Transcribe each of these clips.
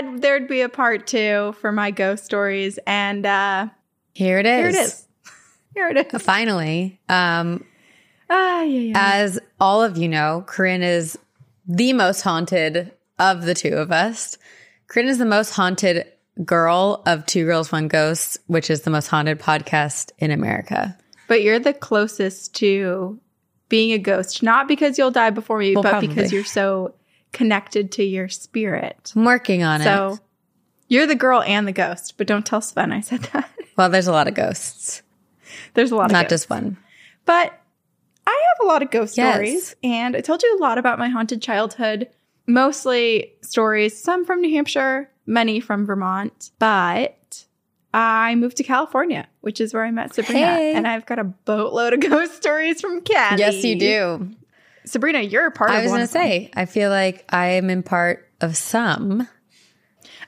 said there'd be a part two for my ghost stories, and uh, Here it is. here it is. Here it is. Finally, um, Ah, yeah, yeah. as all of you know, Corinne is the most haunted of the two of us. Corinne is the most haunted girl of Two Girls, One Ghost, which is the most haunted podcast in America. but you're the closest to being a ghost, not because you'll die before me, Well, but probably. because you're so connected to your spirit. I'm working on So it. So you're the girl and the ghost, but don't tell Sven I said that. Well, there's a lot of ghosts, There's a lot of not just one. But I have a lot of ghost Yes. stories, and I told you a lot about my haunted childhood. Mostly stories, some from New Hampshire, many from Vermont. But I moved to California, which is where I met Sabrina, Hey. and I've got a boatload of ghost stories from Cali. Yes, you do. Sabrina. You're a part of. I was going to say, I feel like I am in part of some.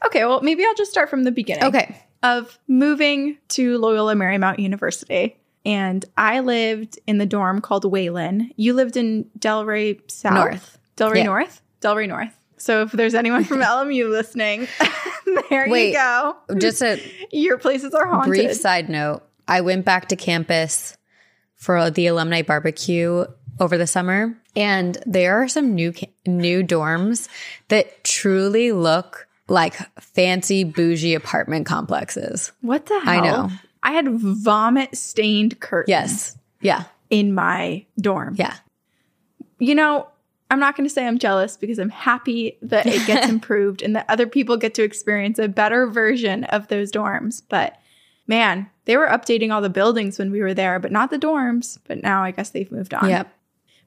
Okay, well, maybe I'll just start from the beginning. Okay. of moving to Loyola Marymount University. And I lived in the dorm called Whelan. You lived in Del Rey South? North. Del Rey Yeah. North? Del Rey North. So if there's anyone from LMU listening, there Wait. you go. Just a Your places are haunted. brief side note I went back to campus for the alumni barbecue over the summer, and there are some new new dorms that truly look like fancy bougie apartment complexes. What the hell? I know. I had vomit stained curtains Yes. Yeah. in my dorm. Yeah. you know, I'm not going to say I'm jealous because I'm happy that it gets improved and that other people get to experience a better version of those dorms. But man, they were updating all the buildings when we were there, but not the dorms. But now I guess they've moved on. Yep.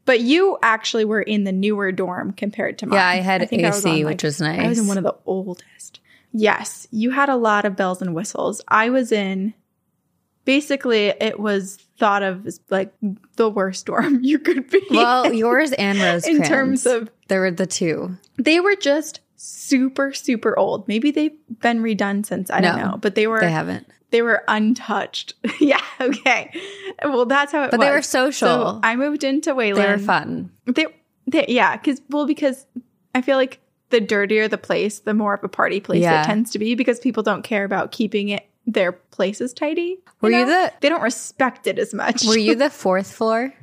But you actually were in the newer dorm compared to mine. Yeah, I had I think was AC, on, which was nice. I was in one of the oldest. Yes, you had a lot of bells and whistles. I was in basically it was thought of as like the worst dorm you could be. Well, in. yours and Rose in terms of there were the two. they were just super super old. Maybe they've been redone since I don't know, but they were They they, were untouched. yeah, okay. Well, that's how it But was. they were social. So I moved into Whelan. They were fun. They, they yeah, because well, because I feel like the dirtier the place, the more of a party place Yeah. it tends to be because people don't care about keeping it their places tidy. Were you the- They don't respect it as much. Were you the fourth floor?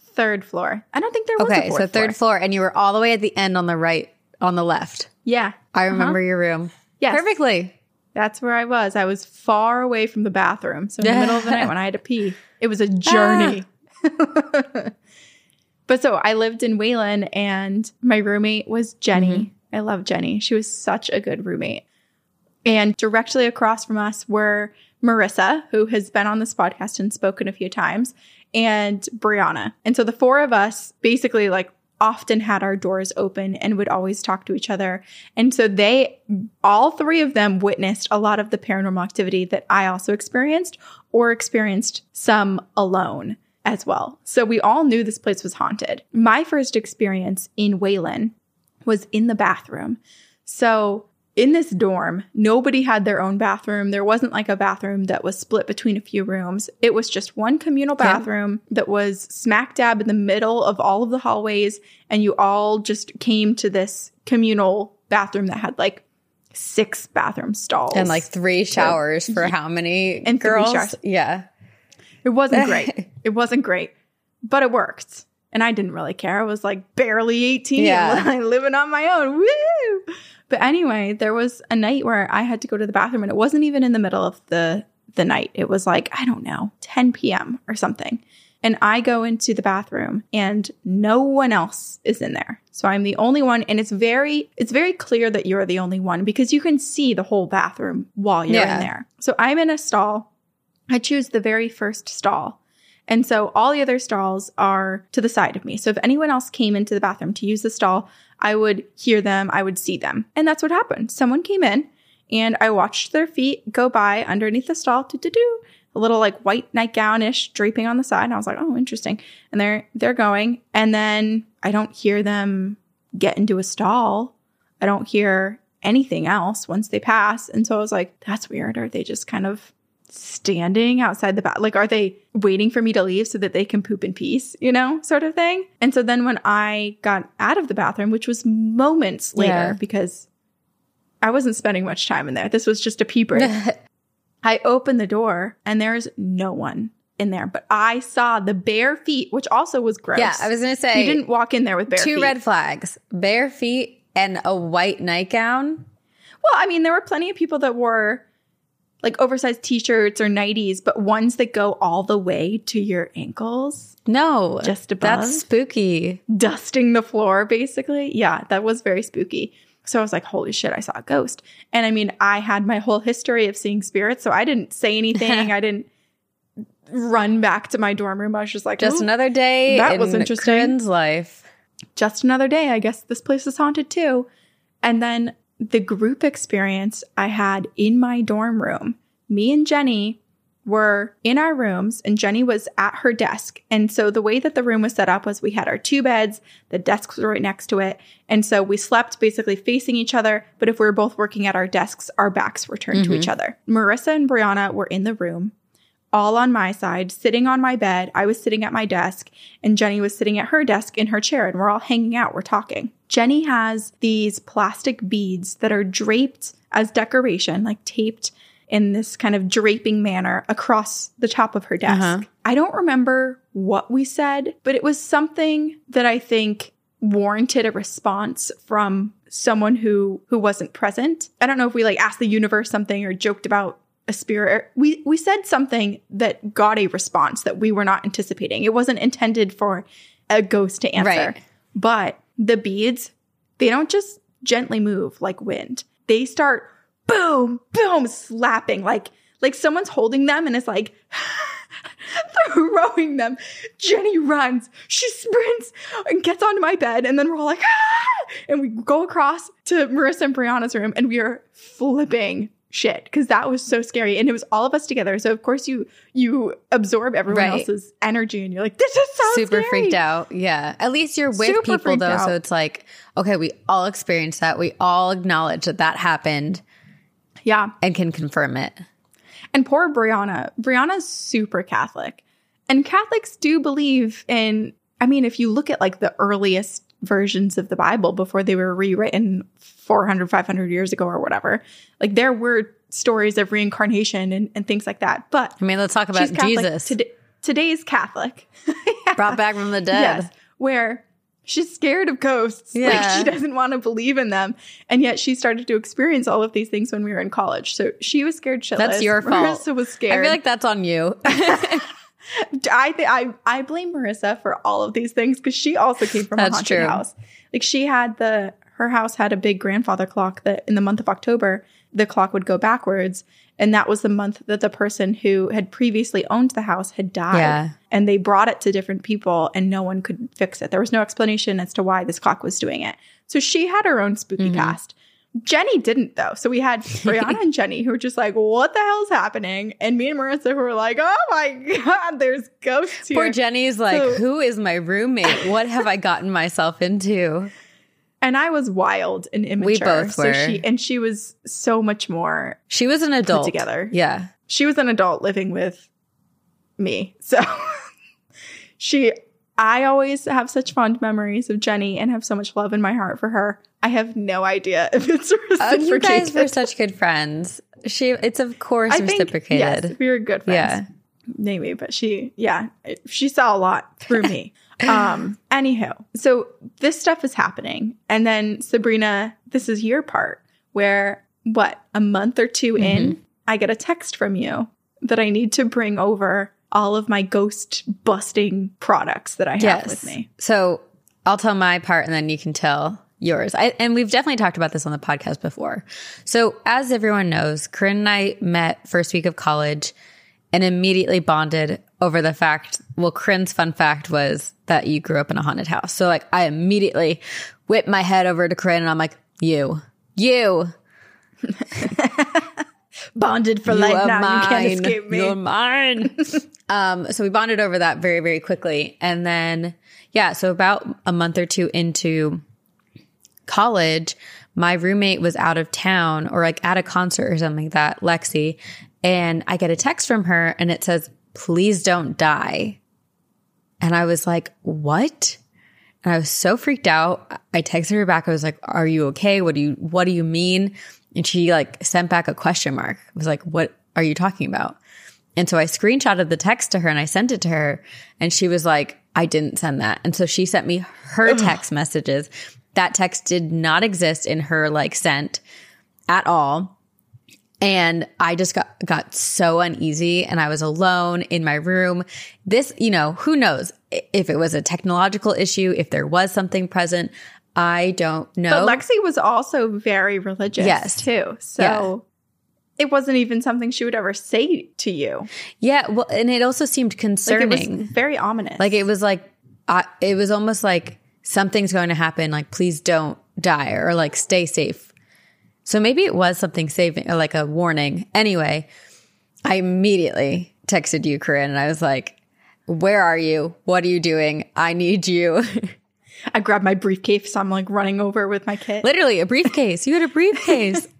third floor? I don't think there was. Okay, a so third floor, and you were all the way at the end on the right, on the left. Yeah, I remember your room. Uh-huh. Yes. Perfectly. That's where I was. I was far away from the bathroom. So in the middle of the night when I had to pee, it was a ah. journey. but so I lived in Whelan and my roommate was Jenny. Mm-hmm. I love Jenny. She was such a good roommate. And directly across from us were Marissa, who has been on this podcast and spoken a few times, and Brianna. And so the four of us basically like often had our doors open and would always talk to each other. And so they, all three of them witnessed a lot of the paranormal activity that I also experienced or experienced some alone as well. So we all knew this place was haunted. My first experience in Whelan was in the bathroom. So in this dorm, nobody had their own bathroom. There wasn't like a bathroom that was split between a few rooms. It was just one communal bathroom that was smack dab in the middle of all of the hallways. And you all just came to this communal bathroom that had like six bathroom stalls. And like three showers for how many And girls? Yeah. It wasn't great. it wasn't great, but it worked. And I didn't really care. I was like barely 18, Yeah. living on my own. Woo! But anyway, there was a night where I had to go to the bathroom and it wasn't even in the middle of the the night. It was like, I don't know, 10 p.m. or something. And I go into the bathroom and no one else is in there. So I'm the only one and it's very it's very clear that you're the only one because you can see the whole bathroom while you're Yeah. in there. So I'm in a stall. I choose the very first stall. And so all the other stalls are to the side of me. So if anyone else came into the bathroom to use the stall, I would hear them, I would see them. And that's what happened. Someone came in and I watched their feet go by underneath the stall, do do do, a little like white nightgown-ish draping on the side. And I was like, oh, interesting. And they're they're going. And then I don't hear them get into a stall. I don't hear anything else once they pass. And so I was like, that's weird. Are they just kind of standing outside the bath? Like, are they waiting for me to leave so that they can poop in peace, you know, sort of thing? And so then when I got out of the bathroom, which was moments later Yeah. because I wasn't spending much time in there. This was just a pee break. I opened the door and there's no one in there, but I saw the bare feet, which also was gross. Yeah, I was gonna say you didn't walk in there with bare two feet. red flags: bare feet and a white nightgown. Well, I mean, there were plenty of people that wore like oversized t-shirts or nighties, but ones that go all the way to your ankles, No, just above, that's spooky. dusting the floor, basically. Yeah, that was very spooky. So I was like, holy shit, I saw a ghost. And I mean, I had my whole history of seeing spirits, so I didn't say anything. I didn't run back to my dorm room. I was just like, Just "Oh, another day. that in was interesting. Corinne's life. just another day. I guess this place is haunted too. And then the group experience I had in my dorm room, me and Jenny were in our rooms and Jenny was at her desk. And so the way that the room was set up was we had our two beds, the desks were right next to it. And so we slept basically facing each other. But if we were both working at our desks, our backs were turned to each mm-hmm. other. Marissa and Brianna were in the room all on my side, sitting on my bed. I was sitting at my desk, and Jenny was sitting at her desk in her chair, and we're all hanging out. We're talking. Jenny has these plastic beads that are draped as decoration, like taped in this kind of draping manner across the top of her desk. Uh-huh. I don't remember what we said, but it was something that I think warranted a response from someone who who wasn't present. I don't know if we like asked the universe something or joked about a spirit. We we said something that got a response that we were not anticipating. It wasn't intended for a ghost to answer. Right. But the beads, they don't just gently move like wind. They start boom, boom, slapping like like someone's holding them and it's like throwing them. Jenny runs, she sprints and gets onto my bed, and then we're all like, ah! and we go across to Marissa and Brianna's room, and we are flipping shit because that was so scary, and it was all of us together. So of course you you absorb everyone Right. else's energy, and you're like, this is so Super scary. freaked out. Yeah. At least you're with Super people though. out. So it's like, okay, we all experienced that. We all acknowledge that that happened Yeah, and can confirm it. And poor Brianna. Brianna's super Catholic. And Catholics do believe in, I mean, if you look at like the earliest versions of the Bible before they were rewritten 400, 500 years ago or whatever, like there were stories of reincarnation and, and things like that. But I mean, let's talk about she's Jesus. Today, today's Catholic. Brought back from the dead. Yes, where she's scared of ghosts. Like Yeah. she doesn't want to believe in them. And yet she started to experience all of these things when we were in college. So she was scared shitless. That's your fault. Marissa was scared. I feel like that's on you. I th- I I blame Marissa for all of these things because she also came from a haunted true. house. Like she had the her house had a big grandfather clock that in the month of October the clock would go backwards, and that was the month that the person who had previously owned the house had died. Yeah. And they brought it to different people, and no one could fix it. There was no explanation as to why this clock was doing it. So she had her own spooky Mm-hmm. past. Jenny didn't though. So we had Brianna and Jenny who were just like, "What the hell's happening?" And me and Marissa who were like, "Oh my god, there's ghosts here." Poor Jenny's like, So- who is my roommate? What have I gotten myself into? And I was wild and immature. We both So were. she and she was so much more. She was an adult. together. Yeah. She was an adult living with me. So she I always have such fond memories of Jenny and have so much love in my heart for her. I have no idea if it's Oh, reciprocated. you guys were such good friends. She, it's of course I think, reciprocated. yes, we were good friends. Yeah. maybe, but she, yeah, she saw a lot through me. um, anywho, so this stuff is happening, and then Sabrina, this is your part where what a month or 2 in, I get a text from you that I need to bring over all of my ghost busting products that I have with me. So I'll tell my part and then you can tell yours. I, and we've definitely talked about this on the podcast before. So as everyone knows, Corinne and I met first week of college and immediately bonded over the fact, well, Corinne's fun fact was that you grew up in a haunted house. So like I immediately whipped my head over to Corinne and I'm like, you, you, Bonded for you life now. mine. You can't escape me. You're mine. um, so we bonded over that very, very quickly. And then, yeah, so about a month or two into college, my roommate was out of town or like at a concert or something like that, Lexi. And I get a text from her and it says, please don't die. And I was like, what? And I was so freaked out. I texted her back. I was like, are you okay? What do you, what do you mean? And she like sent back a question mark. I was like, what are you talking about? And so I screenshotted the text to her and I sent it to her. And she was like, I didn't send that. And so she sent me her text messages. That text did not exist in her like sent at all. And I just got, got so uneasy and I was alone in my room. This, you know, who knows if it was a technological issue, if there was something present. I don't know. But Lexi was also very religious Yes. too. So Yeah. it wasn't even something she would ever say to you. yeah. Well, and it also seemed Like concerning. it was very ominous. Like it was like, I, it was almost like something's going to happen. Like, please don't die or like stay safe. So maybe it was something saving, like a warning. Anyway, I immediately texted you, Corinne, and I was like, where are you? What are you doing? I need you. I grabbed my briefcase. So I'm like running over with my kit. Literally a briefcase. You had a briefcase.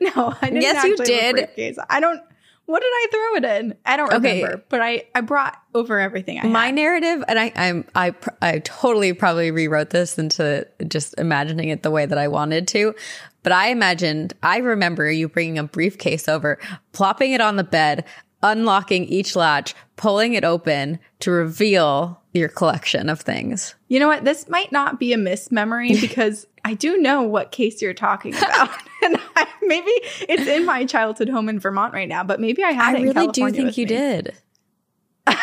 No, I didn't. Yes, you actually have a did. briefcase. I don't. What did I throw it in? I don't Okay. remember. But I I brought over everything I had. My narrative, and I, I'm, I, pr- I totally probably rewrote this into just imagining it the way that I wanted to. But I imagined, I remember you bringing a briefcase over, plopping it on the bed, unlocking each latch, pulling it open to reveal your collection of things. You know what? This might not be a mismemory because I do know what case you're talking about, and I, maybe it's in my childhood home in Vermont right now. But maybe I had I it. in really do think you me. did.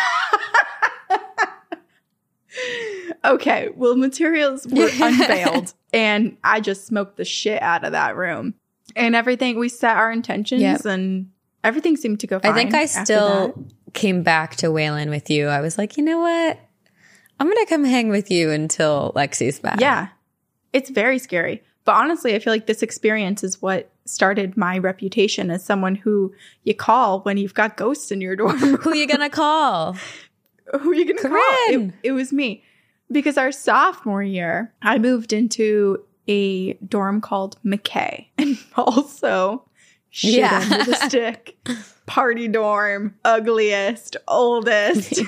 Okay, well, materials were unveiled, and I just smoked the shit out of that room, and everything. We set our intentions, Yep. and everything seemed to go. Fine. I think I still that. came back to Whelan with you. I was like, you know what? I'm going to come hang with you until Lexi's back. Yeah, it's very scary. But honestly, I feel like this experience is what started my reputation as someone who you call when you've got ghosts in your dorm. Who are you going to call? who are you going to call? It, it was me. Because our sophomore year, I moved into a dorm called McKay and also shit Yeah. under the stick. Party dorm, ugliest, oldest.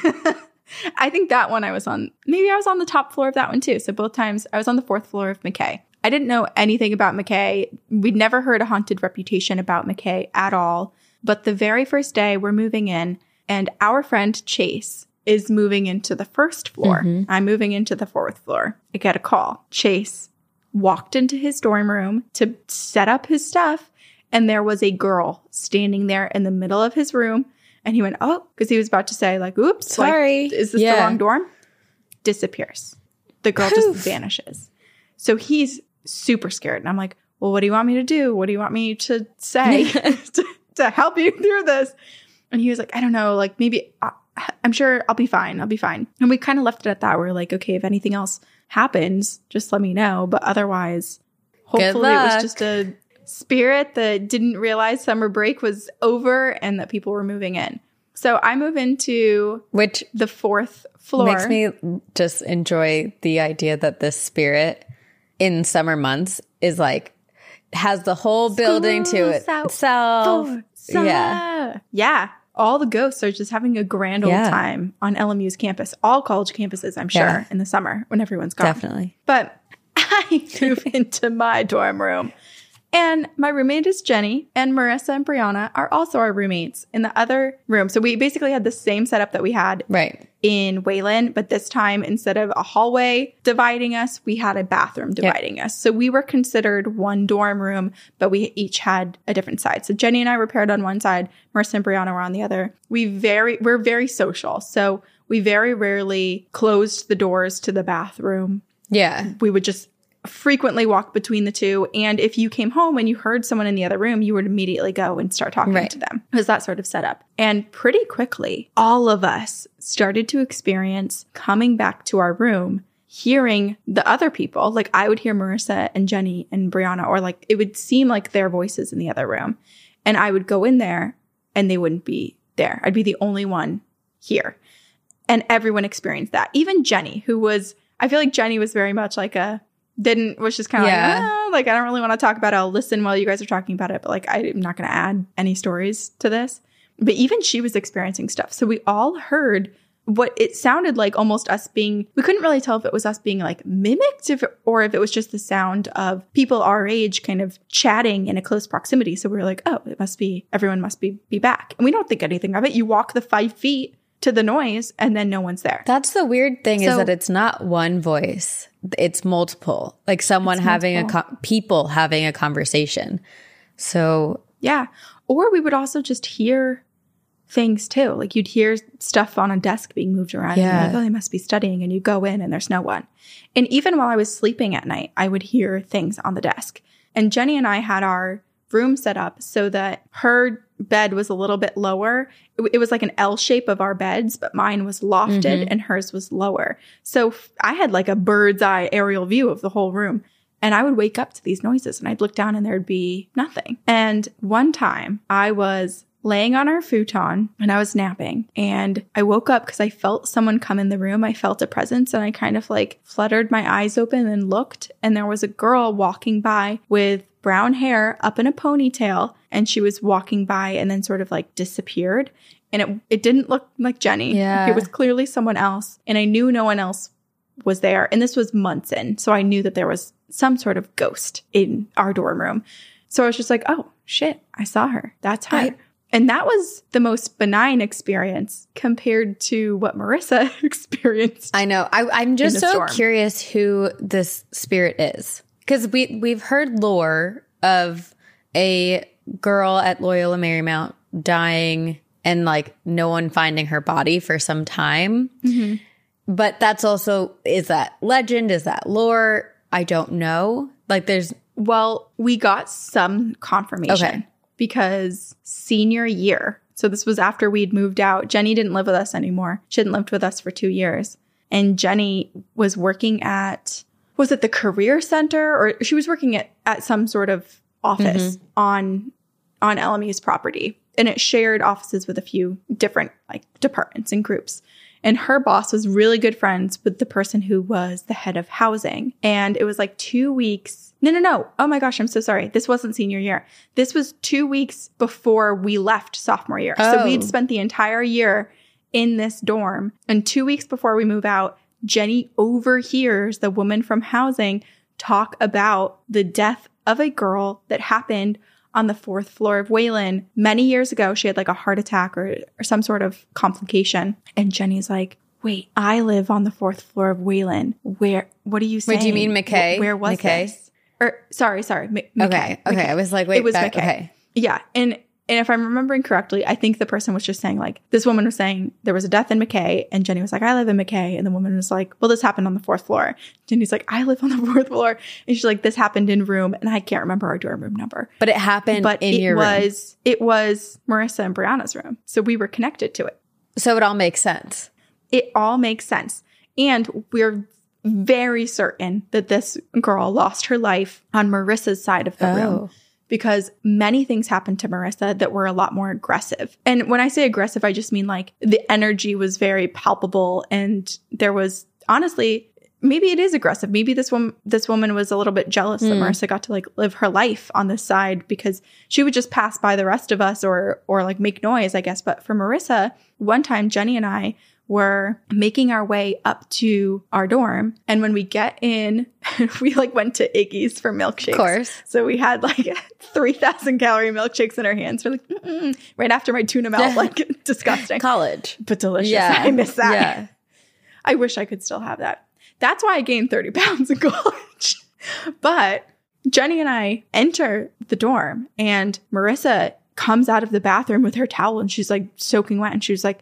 I think that one I was on, maybe I was on the top floor of that one too. So both times I was on the fourth floor of McKay. I didn't know anything about McKay. We'd never heard a haunted reputation about McKay at all. But the very first day we're moving in, and our friend Chase is moving into the first floor. Mm-hmm. I'm moving into the fourth floor. I get a call. Chase walked into his dorm room to set up his stuff, and there was a girl standing there in the middle of his room. And he went, Oh, because he was about to say, like, oops, like, Sorry. is this the wrong dorm? Disappears. The girl Poof. just vanishes. So he's super scared. And I'm like, Well, what do you want me to do? What do you want me to say to, to help you through this? And he was like, I don't know, like maybe I, I'm sure I'll be fine. I'll be fine. And we kind of left it at that. We're like, okay, if anything else happens, just let me know. But otherwise, hopefully it was just a spirit that didn't realize summer break was over and that people were moving in. So I move into Which the fourth floor. makes me just enjoy the idea that this spirit in summer months is like has the whole building to out itself. Yeah. Yeah. All the ghosts are just having a grand old Yeah. time on LMU's campus. All college campuses, I'm sure, Yeah. in the summer when everyone's gone. Definitely. But I move into my dorm room. And my roommate is Jenny, and Marissa and Brianna are also our roommates in the other room. So we basically had the same setup that we had Right. in Whelan, but this time instead of a hallway dividing us, we had a bathroom dividing us. So we were considered one dorm room, but we each had a different side. So Jenny and I were paired on one side, Marissa and Brianna were on the other. We very we're very social. So we very rarely closed the doors to the bathroom. Yeah. We would just frequently walk between the two. And if you came home and you heard someone in the other room, you would immediately go and start talking Right. to them. It was that sort of setup. And pretty quickly, all of us started to experience coming back to our room, hearing the other people. Like I would hear Marissa and Jenny and Brianna, or like it would seem like their voices in the other room. And I would go in there and they wouldn't be there. I'd be the only one here. And everyone experienced that. Even Jenny, who was, I feel like Jenny was very much like a, didn't, was just kind of Yeah. like, "Ah, like, I don't really want to talk about it. I'll listen while you guys are talking about it, but like, I'm not going to add any stories to this. But even she was experiencing stuff. So we all heard what it sounded like almost us being we couldn't really tell if it was us being like mimicked if or if it was just the sound of people our age kind of chatting in a close proximity so we were like oh it must be everyone must be be back and we don't think anything of it you walk the five feet to the noise and then no one's there That's the weird thing is that it's not one voice. It's multiple. Like someone having a co- people having a conversation. So yeah or we would also just hear things too like you'd hear stuff on a desk being moved around Yeah. like oh they must be studying and you go in and there's no one and even while i was sleeping at night i would hear things on the desk and Jenny and i had our room set up so that her bed was a little bit lower it, it was like an l shape of our beds but mine was lofted Mhm. and hers was lower so i had like a bird's eye aerial view of the whole room and I would wake up to these noises and I'd look down and there'd be nothing. And one time I was laying on our futon and I was napping and I woke up because I felt someone come in the room. I felt a presence and I kind of like fluttered my eyes open and looked. And there was a girl walking by with brown hair up in a ponytail and she was walking by and then sort of like disappeared. And it, it didn't look like Jenny. Yeah. It was clearly someone else. And I knew no one else was there. And this was months in. So I knew that there was some sort of ghost in our dorm room. So I was just like, oh shit, I saw her. That's her. I- and that was the most benign experience compared to what Marissa experienced. I know. I, I'm just so storm. curious who this spirit is because we we've heard lore of a girl at Loyola Marymount dying and like no one finding her body for some time. Mm-hmm. But that's also is that legend? Is that lore? I don't know. Like there's well, we got some confirmation Okay. because senior year, so this was after we'd moved out. Jenny didn't live with us anymore. She hadn't lived with us for two years. And Jenny was working at, was it the career center or she was working at, at some sort of office mm-hmm. on, on LMU's property. And it shared offices with a few different like departments and groups. And her boss was really good friends with the person who was the head of housing. And it was like two weeks. No, no, no. Oh my gosh, I'm so sorry. This wasn't senior year. This was two weeks before we left sophomore year. So Oh. we'd spent the entire year in this dorm. And two weeks before we move out, Jenny overhears the woman from housing talk about the death of a girl that happened on the fourth floor of Whelan many years ago. She had like a heart attack or, or some sort of complication. And Jenny's like, wait, I live on the fourth floor of Whelan. Where, what are you saying? Wait, do you mean McKay? Where was McKay? this? Or sorry, sorry. M- okay. McKay. Okay. McKay. I was like, wait, It was that- McKay. okay. Yeah. And and if I'm remembering correctly, I think the person was just saying like this woman was saying there was a death in McKay, and Jenny was like, I live in McKay, and the woman was like, Well, this happened on the fourth floor. Jenny's like, I live on the fourth floor, and she's like, This happened in room, and I can't remember our dorm room number, But it happened but in it your room. was it was Marissa and Brianna's room, so we were connected to it. So it all makes sense. It all makes sense, and we're very certain that this girl lost her life on Marissa's side of the room Oh. Because many things happened to Marissa that were a lot more aggressive. And when I say aggressive, I just mean like the energy was very palpable and there was honestly maybe it is aggressive. Maybe this woman this woman was a little bit jealous that Hmm. Marissa got to like live her life on this side because she would just pass by the rest of us or or like make noise, I guess. But for Marissa, one time Jenny and I were making our way up to our dorm and when we get in we like went to Iggy's for milkshakes. Of course. So we had like 3,000 calorie milkshakes in our hands. We're like, Mm-mm. right after my tuna melt, like disgusting, College. but delicious. Yeah. I miss that. Yeah. I wish I could still have that. That's why I gained 30 pounds in college. but Jenny and I enter the dorm and Marissa comes out of the bathroom with her towel and she's like soaking wet. And she was like,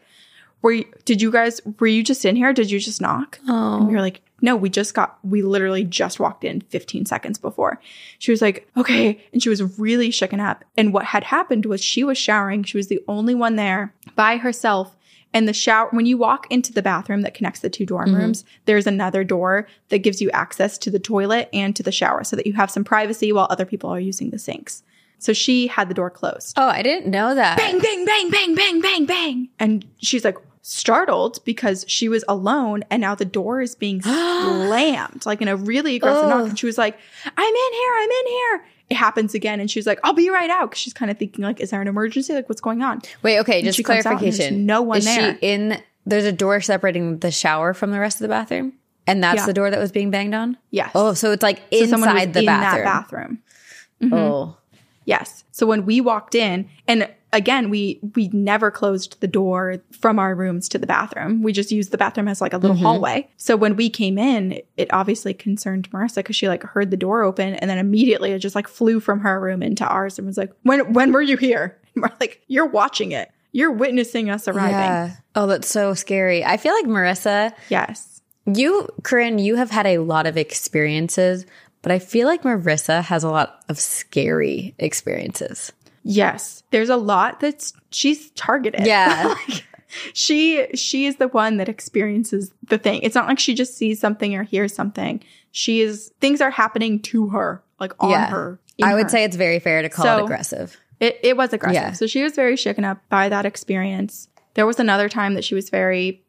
were you, did you guys, were you just in here? Did you just knock? And we Oh. were like, no, we just got, we literally just walked in 15 seconds before. She was like, okay. And she was really shaken up. And what had happened was she was showering. She was the only one there by herself. And the shower, when you walk into the bathroom that connects the two dorm Mhm. rooms, there's another door that gives you access to the toilet and to the shower so that you have some privacy while other people are using the sinks. So she had the door closed Oh, I didn't know that. bang, bang, bang, bang, bang, bang, bang. And she's like startled because she was alone and now the door is being slammed, like in a really aggressive knock. And she was like, I'm in here, I'm in here. It happens again. And she's like, I'll be right out. Cause she's kind of thinking, like, is there an emergency? Like, what's going on? Wait, okay, And just she comes out and there's clarification. no one Is there. she in there's a door separating the shower from the rest of the bathroom, and that's Yeah. the door that was being banged on. Yes. Oh, so it's like So inside the in bathroom. that bathroom. Mm-hmm. Oh, Yes. So when we walked in, and again, we we never closed the door from our rooms to the bathroom. We just used the bathroom as like a little mm-hmm. hallway. So when we came in, it obviously concerned Marissa because she like heard the door open and then immediately it just like flew from her room into ours and was like, "When when were you here?" And we're like, "You're watching it. You're witnessing us arriving." yeah. Oh, that's so scary. I feel like Marissa, Yes. you, Corinne, you have had a lot of experiences, but I feel like Marissa has a lot of scary experiences. Yes. There's a lot that's she's targeted. Yeah. she she is the one that experiences the thing. It's not like she just sees something or hears something. She is things are happening to her, like on Yeah. her. I would her. say it's very fair to call it aggressive. it, it was aggressive. Yeah. So she was very shaken up by that experience. There was another time that she was very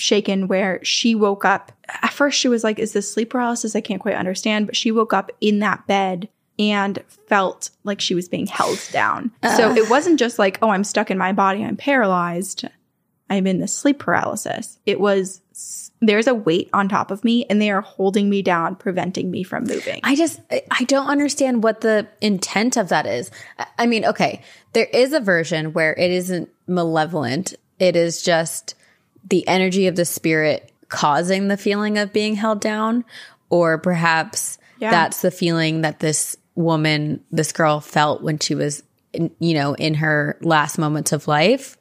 shaken where she woke up. At first, she was like, Is this sleep paralysis? I can't quite understand. But she woke up in that bed and felt like she was being held down. So it wasn't just like, Oh, I'm stuck in my body. I'm paralyzed. I'm in the sleep paralysis. It was, there's a weight on top of me and they are holding me down, preventing me from moving. I just I- don't understand what the intent of that is. I mean, okay, there is a version where it isn't malevolent. It is just the energy of the spirit causing the feeling of being held down or perhaps Yeah. that's the feeling that this woman, this girl felt when she was in, you know, in her last moments of life.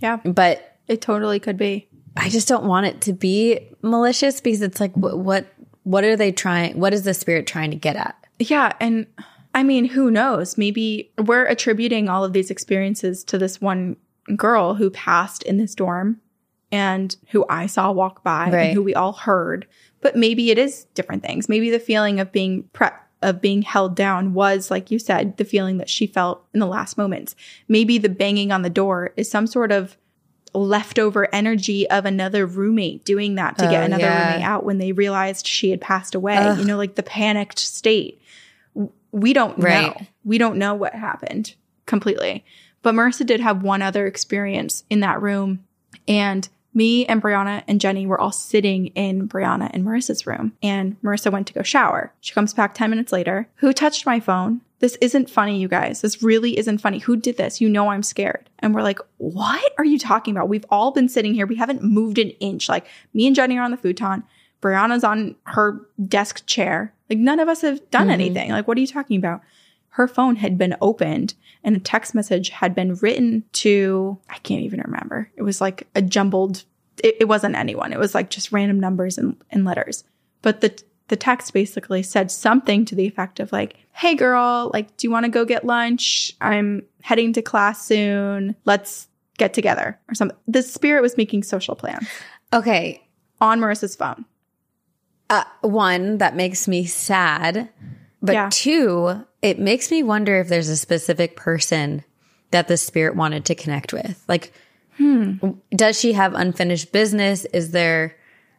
yeah, But it totally could be. I just don't want it to be malicious because it's like what what what are they trying what is the spirit trying to get at? Yeah. And I mean, who knows? Maybe we're attributing all of these experiences to this one girl who passed in this dorm and who I saw walk by Right. and who we all heard. But maybe it is different things. Maybe the feeling of being pre- of being held down was, like you said, the feeling that she felt in the last moments. Maybe the banging on the door is some sort of leftover energy of another roommate doing that to get Oh, another yeah. roommate out when they realized she had passed away. You know, like the panicked state. We don't Right. know. We don't know what happened completely. But Marissa did have one other experience in that room. And me and Brianna and Jenny were all sitting in Brianna and Marissa's room. And Marissa went to go shower. She comes back 10 minutes later. Who touched my phone? This isn't funny, you guys. This really isn't funny. Who did this? You know I'm scared. And we're like, what are you talking about? We've all been sitting here. We haven't moved an inch. Like me and Jenny are on the futon. Brianna's on her desk chair. Like none of us have done mm-hmm. anything. Like, what are you talking about? Her phone had been opened and a text message had been written to, I can't even remember. It was like a jumbled, it, it wasn't anyone. It was like just random numbers and, and letters. But the, the text basically said something to the effect of like, hey girl, like, do you want to go get lunch? I'm heading to class soon. Let's get together or something. The spirit was making social plans Okay, on Marissa's phone. uh, one that makes me sad, but Yeah. two, it makes me wonder if there's a specific person that the spirit wanted to connect with. Like, Hmm. does she have unfinished business? Is there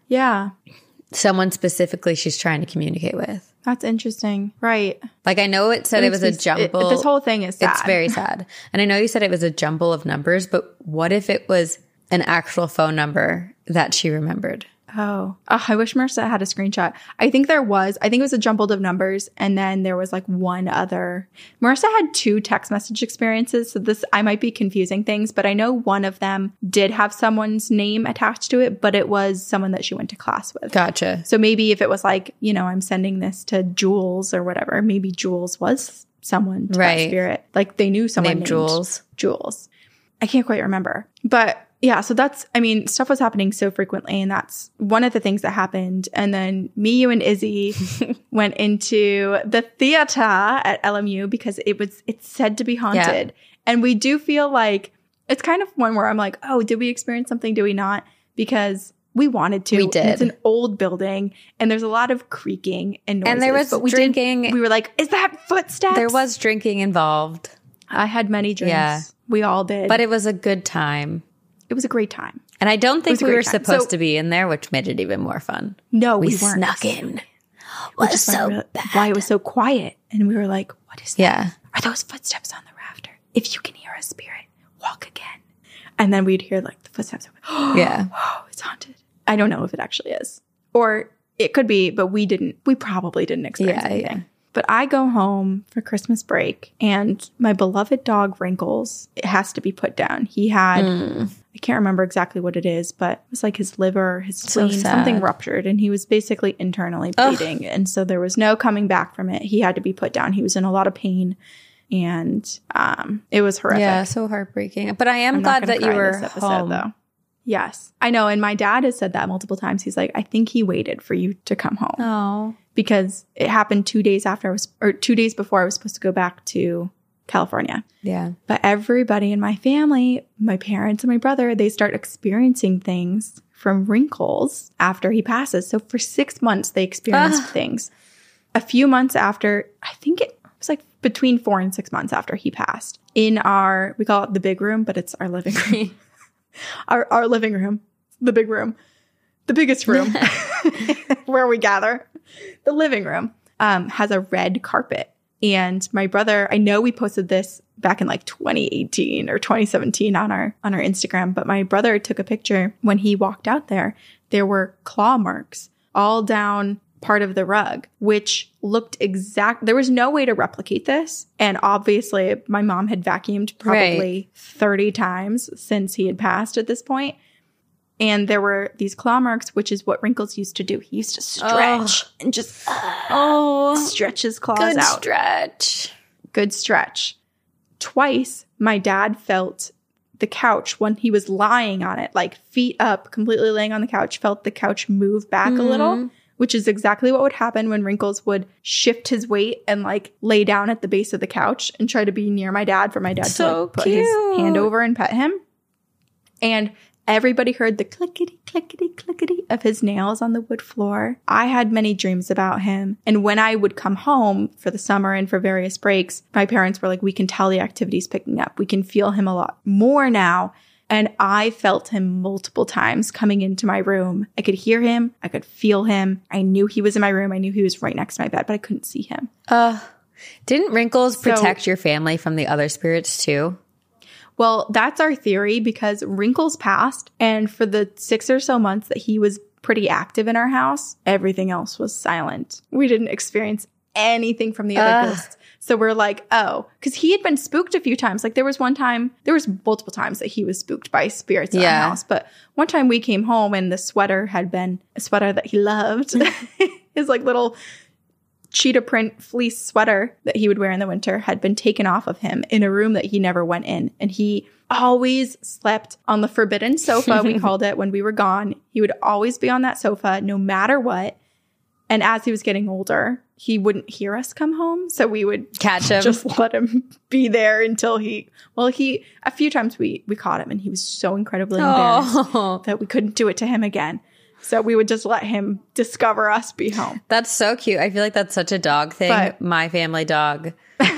Yeah. someone specifically she's trying to communicate with? That's interesting. Right. Like, I know it said it, was a me- it- jumble. this whole thing is sad. It's very sad. And I know you said it was a jumble of numbers, but what if it was an actual phone number that she remembered? Oh. oh, I wish Marissa had a screenshot. I think there was. I think it was a jumbled of numbers, and then there was like one other. Marissa had two text message experiences, so this I might be confusing things, but I know one of them did have someone's name attached to it, but it was someone that she went to class with. Gotcha. So maybe if it was like, you know, I'm sending this to Jules or whatever, maybe Jules was someone to that Right. spirit. Like they knew someone Named named Jules. Jules. I can't quite remember. But yeah, so that's, I mean, stuff was happening so frequently, and that's one of the things that happened. And then me, you, and Izzy went into the theater at LMU because it was, it's said to be haunted. And we do feel like it's kind of one where I'm like, oh, did we experience something? Do we not? Because we wanted to. We did. It's an old building, and there's a lot of creaking and noises. And there was but we drinking. Did, we were like, is that footsteps? There was drinking involved, I had many drinks. Yeah. We all did. but it was a good time. It was a great time. And I don't think we were time. supposed So- to be in there, which made it even more fun. No, We, we, weren't. snuck in. Was why, so bad. why it was so quiet. And we were like, what is that? Yeah. Are those footsteps on the rafter? If you can hear a spirit, walk again. And then we'd hear like the footsteps. Yeah. Oh, it's haunted. I don't know if it actually is. Or it could be, but we didn't, we probably didn't experience Yeah, anything. yeah. But I go home for Christmas break and my beloved dog Wrinkles, it has to be put down. He had, Hmm. I can't remember exactly what it is, but it was like his liver, his So spleen, something ruptured, and he was basically internally Ugh. bleeding. And so there was no coming back from it. He had to be put down. He was in a lot of pain and um, it was horrific. Yeah, so heartbreaking. But I am I'm glad that you were episode, home. though. Yes, I know. And my dad has said that multiple times. He's like, I think he waited for you to come home Oh. because it happened two days after I was, or two days before I was supposed to go back to California. Yeah. But everybody in my family, my parents and my brother, they start experiencing things from Wrinkles after he passes. So for six months, they experienced things. A few months after, I think it was like between four and six months after he passed, in our, we call it the big room, but it's our living room. our, our living room, the big room, the biggest room where we gather. The living room um, has a red carpet. And my brother, I know we posted this back in like 2018 or 2017 on our on our Instagram, but my brother took a picture when he walked out there. There were claw marks all down part of the rug, which looked exact. There was no way to replicate this. And obviously, my mom had vacuumed probably 30 times since he had passed at this point. And there were these claw marks, which is what Wrinkles used to do. He used to stretch and just uh, Oh. stretch his claws Good out. stretch. Good stretch. Twice, my dad felt the couch when he was lying on it, like feet up, completely laying on the couch, felt the couch move back a little, mm-hmm. which is exactly what would happen when Wrinkles would shift his weight and like lay down at the base of the couch and try to be near my dad for my dad to So like, put his hand over and pet him. And everybody heard the clickety, clickety, clickety of his nails on the wood floor. I had many dreams about him. And when I would come home for the summer and for various breaks, my parents were like, we can tell the activity's picking up. We can feel him a lot more now. And I felt him multiple times coming into my room. I could hear him. I could feel him. I knew he was in my room. I knew he was right next to my bed, but I couldn't see him. Uh, didn't Wrinkles So- protect your family from the other spirits too? Well, that's our theory because Wrinkles passed, and for the six or so months that he was pretty active in our house, everything else was silent. We didn't experience anything from the other Ugh. ghosts. So we're like, oh, because he had been spooked a few times. Like there was one time, there was multiple times that he was spooked by spirits in Yeah. our house. But one time we came home and the sweater had been a sweater that he loved. His like little cheetah print fleece sweater that he would wear in the winter had been taken off of him in a room that he never went in. And he always slept on the forbidden sofa, we called it when we were gone. He would always be on that sofa no matter what. And as he was getting older, he wouldn't hear us come home. So we would Catch him. just let him be there until he, well, he, a few times we, we caught him and he was so incredibly embarrassed oh, that we couldn't do it to him again. So we would just let him discover us be home. that's so cute. I feel like that's such a dog thing. But- my family dog.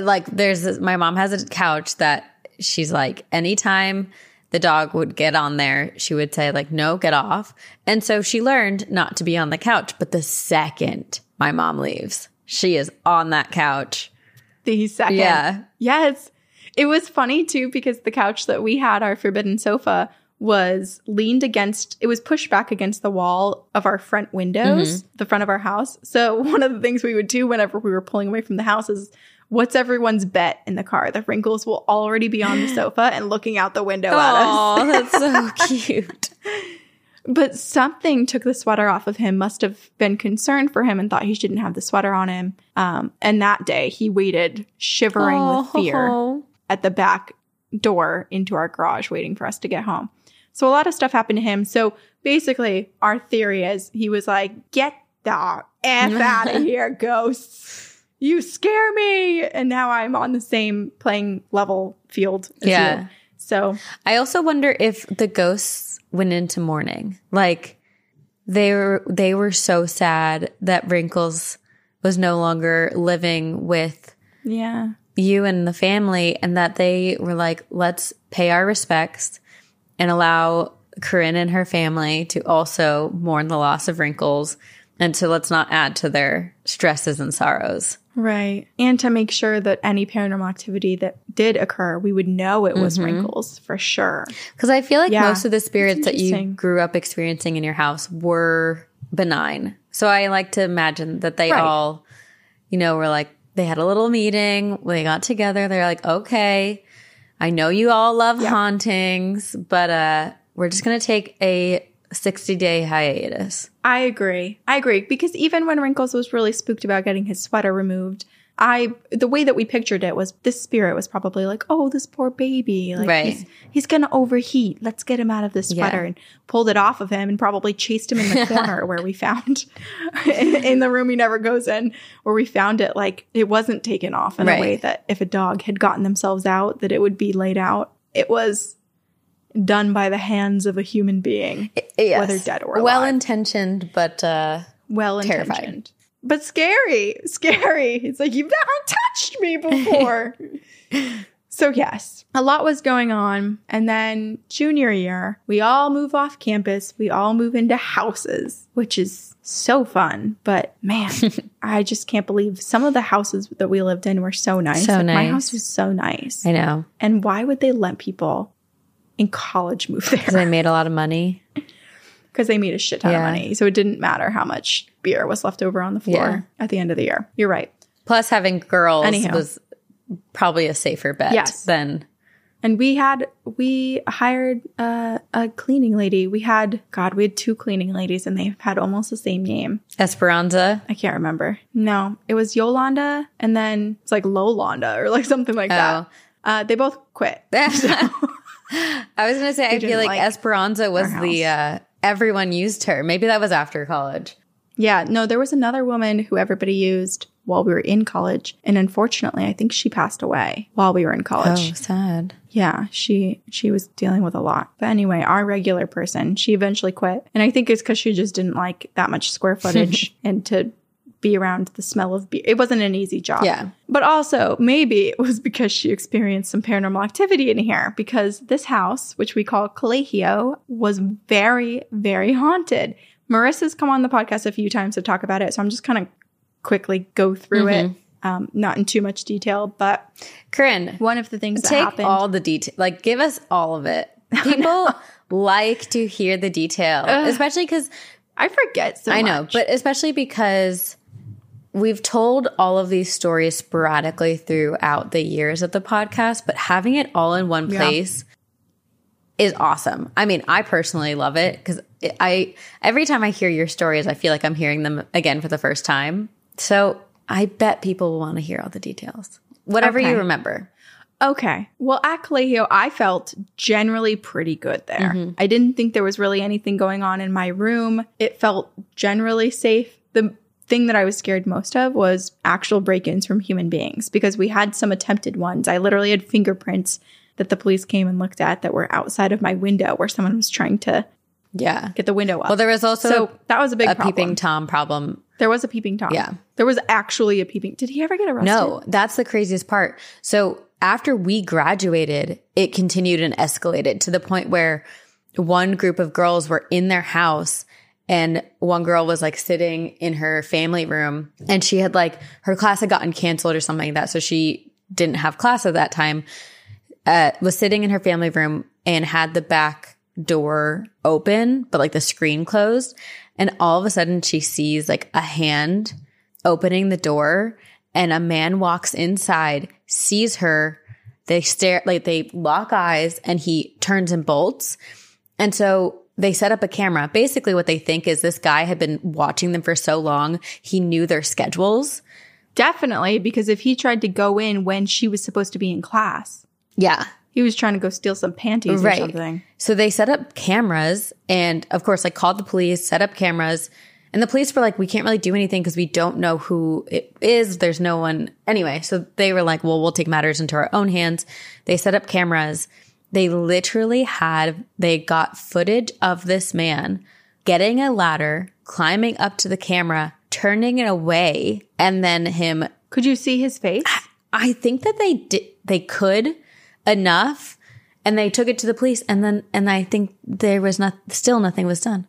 like, there's this, my mom has a couch that she's like, anytime the dog would get on there, she would say, like, no, get off. And so she learned not to be on the couch. But the second my mom leaves, she is on that couch. the second. Yeah. Yes. It was funny too because the couch that we had, our forbidden sofa, was leaned against, it was pushed back against the wall of our front windows, the front of our house. So one of the things we would do whenever we were pulling away from the house is, what's everyone's bet in the car? The Wrinkles will already be on the sofa and looking out the window at us. Oh, that's so cute. But something took the sweater off of him, must have been concerned for him and thought he shouldn't have the sweater on him. Um, and that day he waited shivering with fear at the back door into our garage waiting for us to get home. So a lot of stuff happened to him. So basically, our theory is he was like, get the F out of here, ghosts. You scare me. And now I'm on the same playing level field as Yeah. you. So I also wonder if the ghosts went into mourning. Like they were they were so sad that Wrinkles was no longer living with yeah. you and the family and that they were like, let's pay our respects and allow Corinne and her family to also mourn the loss of Wrinkles and to let's not add to their stresses and sorrows. Right. And to make sure that any paranormal activity that did occur, we would know it was mm-hmm. wrinkles for sure. Because I feel like Yeah, most of the spirits that you grew up experiencing in your house were benign. So I like to imagine that they Right. all, you know, were like, they had a little meeting, they got together, they're like, okay, I know you all love Yeah. hauntings, but uh, we're just going to take a 60 day hiatus. I agree. I agree because even when Wrinkles was really spooked about getting his sweater removed, I the way that we pictured it was this spirit was probably like, "Oh, this poor baby, like Right. he's he's gonna overheat. Let's get him out of this Yeah. sweater." And pulled it off of him and probably chased him in the corner where we found in, in the room he never goes in, where we found it. Like it wasn't taken off in Right. a way that if a dog had gotten themselves out, that it would be laid out. It was done by the hands of a human being. Yes. Whether dead or alive. well intentioned, but uh, well intentioned. But scary, scary. It's like, you've never touched me before. so, yes, a lot was going on. And then, junior year, we all move off campus. We all move into houses, which is so fun. But man, I just can't believe some of the houses that we lived in were so nice. So Like, My house was so nice. I know And why would they let people in college move there? because there? I made a lot of money. because they made a shit ton Yeah. of money. So it didn't matter how much beer was left over on the floor at the end of the year. You're right. Plus, having girls Anyhow. was probably a safer bet Yes. than And we had we hired uh, a cleaning lady. We had God, we had two cleaning ladies, and they had almost the same name. Esperanza. I can't remember. No, it was Yolanda, and then it's like Lolanda or like something like Oh. that. Uh, they both quit. I was gonna say I feel like, like Esperanza was the uh, everyone used her. Maybe that was after college. Yeah, no, there was another woman who everybody used while we were in college, and unfortunately, I think she passed away while we were in college. Oh, sad. Yeah, she she was dealing with a lot. But anyway, our regular person, she eventually quit. And I think it's cuz she just didn't like that much square footage and to be around the smell of beer. It wasn't an easy job. Yeah. But also, maybe it was because she experienced some paranormal activity in here because this house, which we call Colegio, was very very haunted. Marissa's come on the podcast a few times to talk about it, so I'm just kind of quickly go through it. Um, not in too much detail, but Corinne, one of the things that take happened all the detail. Like, give us all of it. People like to hear the detail, especially because I forget so I know, but especially because we've told all of these stories sporadically throughout the years of the podcast, but having it all in one Yeah. place is awesome. I mean, I personally love it because I every time I hear your stories, I feel like I'm hearing them again for the first time. So I bet people will want to hear all the details, whatever Okay. you remember. Okay. Well, at Colegio, I felt generally pretty good there. Mm-hmm. I didn't think there was really anything going on in my room. It felt generally safe. The thing that I was scared most of was actual break ins from human beings because we had some attempted ones. I literally had fingerprints that the police came and looked at that were outside of my window where someone was trying to Yeah. get the window up. Well, there was also so that was a big a problem. peeping tom problem there was a peeping tom. Yeah. There was actually a peeping. Did he ever get arrested? No, that's the craziest part. So after we graduated, it continued and escalated to the point where one group of girls were in their house and one girl was like sitting in her family room and she had like her class had gotten canceled or something like that. So she didn't have class at that time. Uh, was sitting in her family room and had the back door open, but like the screen closed. And all of a sudden she sees like a hand opening the door and a man walks inside, sees her. They stare, like they lock eyes and he turns and bolts. And so they set up a camera. Basically, what they think is this guy had been watching them for so long, he knew their schedules. Definitely, because if he tried to go in when she was supposed to be in class, Yeah. he was trying to go steal some panties Right. or something. So they set up cameras and, of course, like called the police, set up cameras. And the police were like, we can't really do anything because we don't know who it is. There's no one. Anyway, so they were like, well, we'll take matters into our own hands. They set up cameras. They literally had, they got footage of this man getting a ladder, climbing up to the camera, turning it away, and then him Could you see his face? I think that they did they could enough and they took it to the police and then and I think there was not still nothing was done.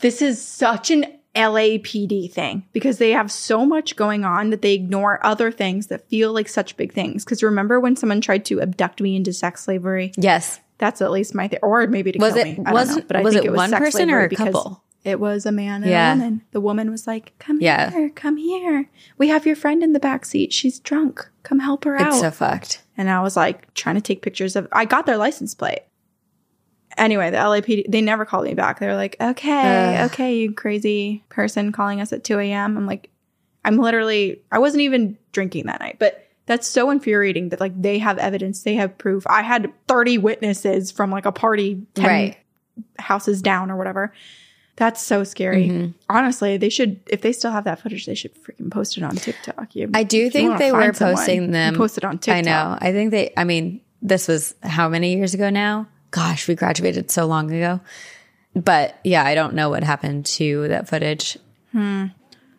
This is such an LAPD thing because they have so much going on that they ignore other things that feel like such big things. Because remember when someone tried to abduct me into sex slavery? Yes. That's at least my thing. Or maybe to Was kill it- me. I was- don't know. But I was think it it was one person or a because couple? It was a man and Yeah. a woman. The woman was like, "Come Yeah. here, come here. We have your friend in the back seat. She's drunk. Come help her out." It's so fucked. And I was like trying to take pictures of. I got their license plate. Anyway, the LAPD they never called me back. They're like, "Okay, Ugh. okay, you crazy person calling us at two a.m." I'm like, I'm literally. I wasn't even drinking that night, but that's so infuriating that like they have evidence, they have proof. I had thirty witnesses from like a party ten Right. houses down or whatever. That's so scary. Mhm. Honestly, they should if they still have that footage, they should freaking post it on TikTok. You, I do think they were find someone, posting them. Post it on TikTok. I know. I think they, I mean, this was how many years ago now? Gosh, we graduated so long ago. But yeah, I don't know what happened to that footage. Hmm.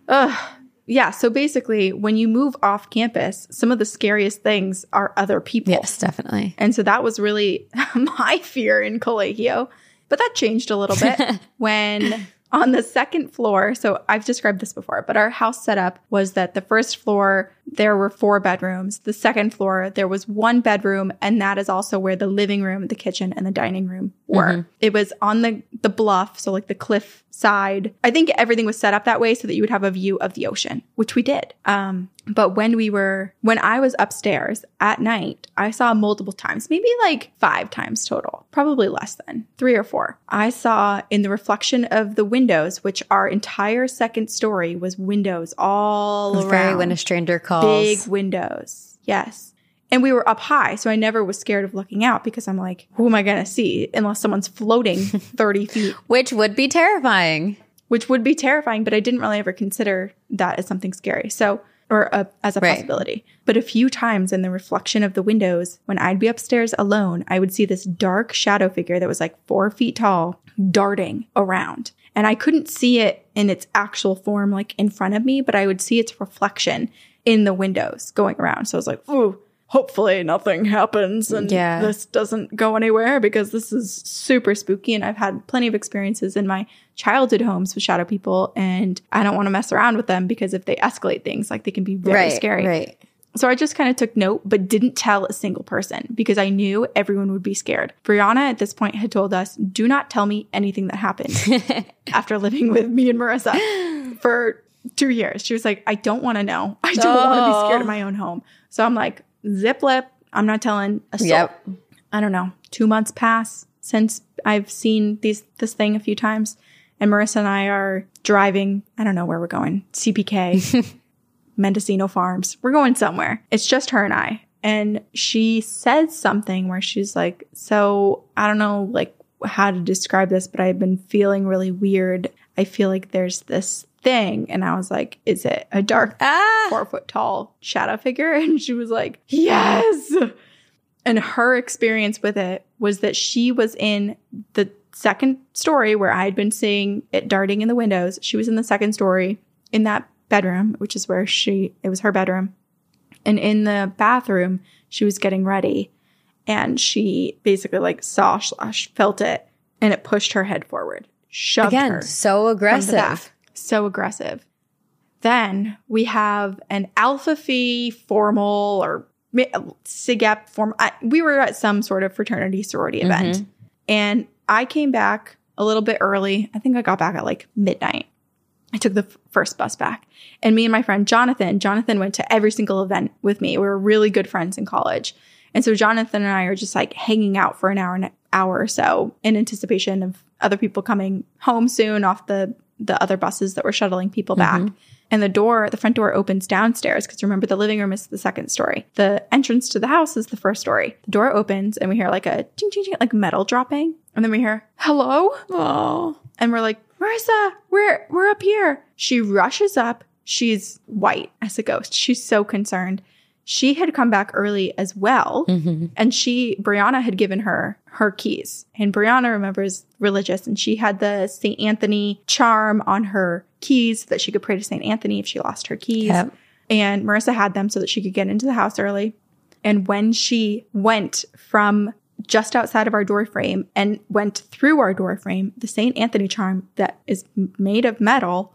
Ugh, Yeah. So basically, when you move off campus, some of the scariest things are other people. Yes, definitely. And so that was really my fear in Colegio. But that changed a little bit when on the second floor. So I've described this before, but our house setup was that the first floor, there were four bedrooms. The second floor, there was one bedroom. And that is also where the living room, the kitchen, and the dining room were. It was on the, the bluff. So like the cliff side. I think everything was set up that way so that you would have a view of the ocean, which we did. Um, but when we were, when I was upstairs at night, I saw multiple times, maybe like five times total, probably less than three or four. I saw in the reflection of the windows, which our entire second story was windows all around. very when a stranger Big windows. Yes. And we were up high, so I never was scared of looking out because I'm like, who am I going to see unless someone's floating 30 feet, which would be terrifying. which would be terrifying, but I didn't really ever consider that as something scary. So, or a, as a Right. possibility. But a few times in the reflection of the windows, when I'd be upstairs alone, I would see this dark shadow figure that was like four feet tall darting around. And I couldn't see it in its actual form, like in front of me, but I would see its reflection in the windows going around. So I was like, ooh, hopefully nothing happens and Yeah. this doesn't go anywhere because this is super spooky. And I've had plenty of experiences in my childhood homes with shadow people, and I don't want to mess around with them because if they escalate things, like they can be very right. scary. Right. So I just kind of took note, but didn't tell a single person because I knew everyone would be scared. Brianna at this point had told us, do not tell me anything that happened after living with me and Marissa for two years. She was like, I don't want to know. I don't want to be scared of my own home. So I'm like, zip lip. I'm not telling a soul. Yep. I don't know. Two months pass since I've seen these this thing a few times. And Marissa and I are driving. I don't know where we're going. CPK, Mendocino Farms. We're going somewhere. It's just her and I. And she says something where she's like, So I don't know like how to describe this, but I've been feeling really weird. I feel like there's this thing. And I was like, Is it a dark Ah. four foot tall shadow figure? And she was like, Yes. And her experience with it was that she was in the second story where I had been seeing it darting in the windows. She was in the second story in that bedroom, which is where she, it was her bedroom. And in the bathroom, she was getting ready and she basically like saw slash felt it and it pushed her head forward, shoved Again, her so aggressive. So aggressive. Then we have an Alpha Phi formal or SIGEP form. I, we were at some sort of fraternity sorority mm-hmm. event. And I came back a little bit early. I think I got back at like midnight. I took the f- first bus back. And me and my friend Jonathan, Jonathan went to every single event with me. We were really good friends in college. And so Jonathan and I are just like hanging out for an hour an hour or so in anticipation of other people coming home soon off the the other buses that were shuttling people mm-hmm. back. And the door, the front door opens downstairs because remember the living room is the second story. The entrance to the house is the first story. The door opens and we hear like a ching ching ching like metal dropping. And then we hear, "Hello?" Oh. And we're like, Marissa, we're we're up here. She rushes up. She's white as a ghost. She's so concerned. She had come back early as well. Mm-hmm. And she, Brianna had given her her keys. And Brianna remembers religious and she had the St. Anthony charm on her keys that she could pray to St. Anthony if she lost her keys. Yep. And Marissa had them so that she could get into the house early. And when she went from just outside of our door frame and went through our door frame, the St. Anthony charm that is made of metal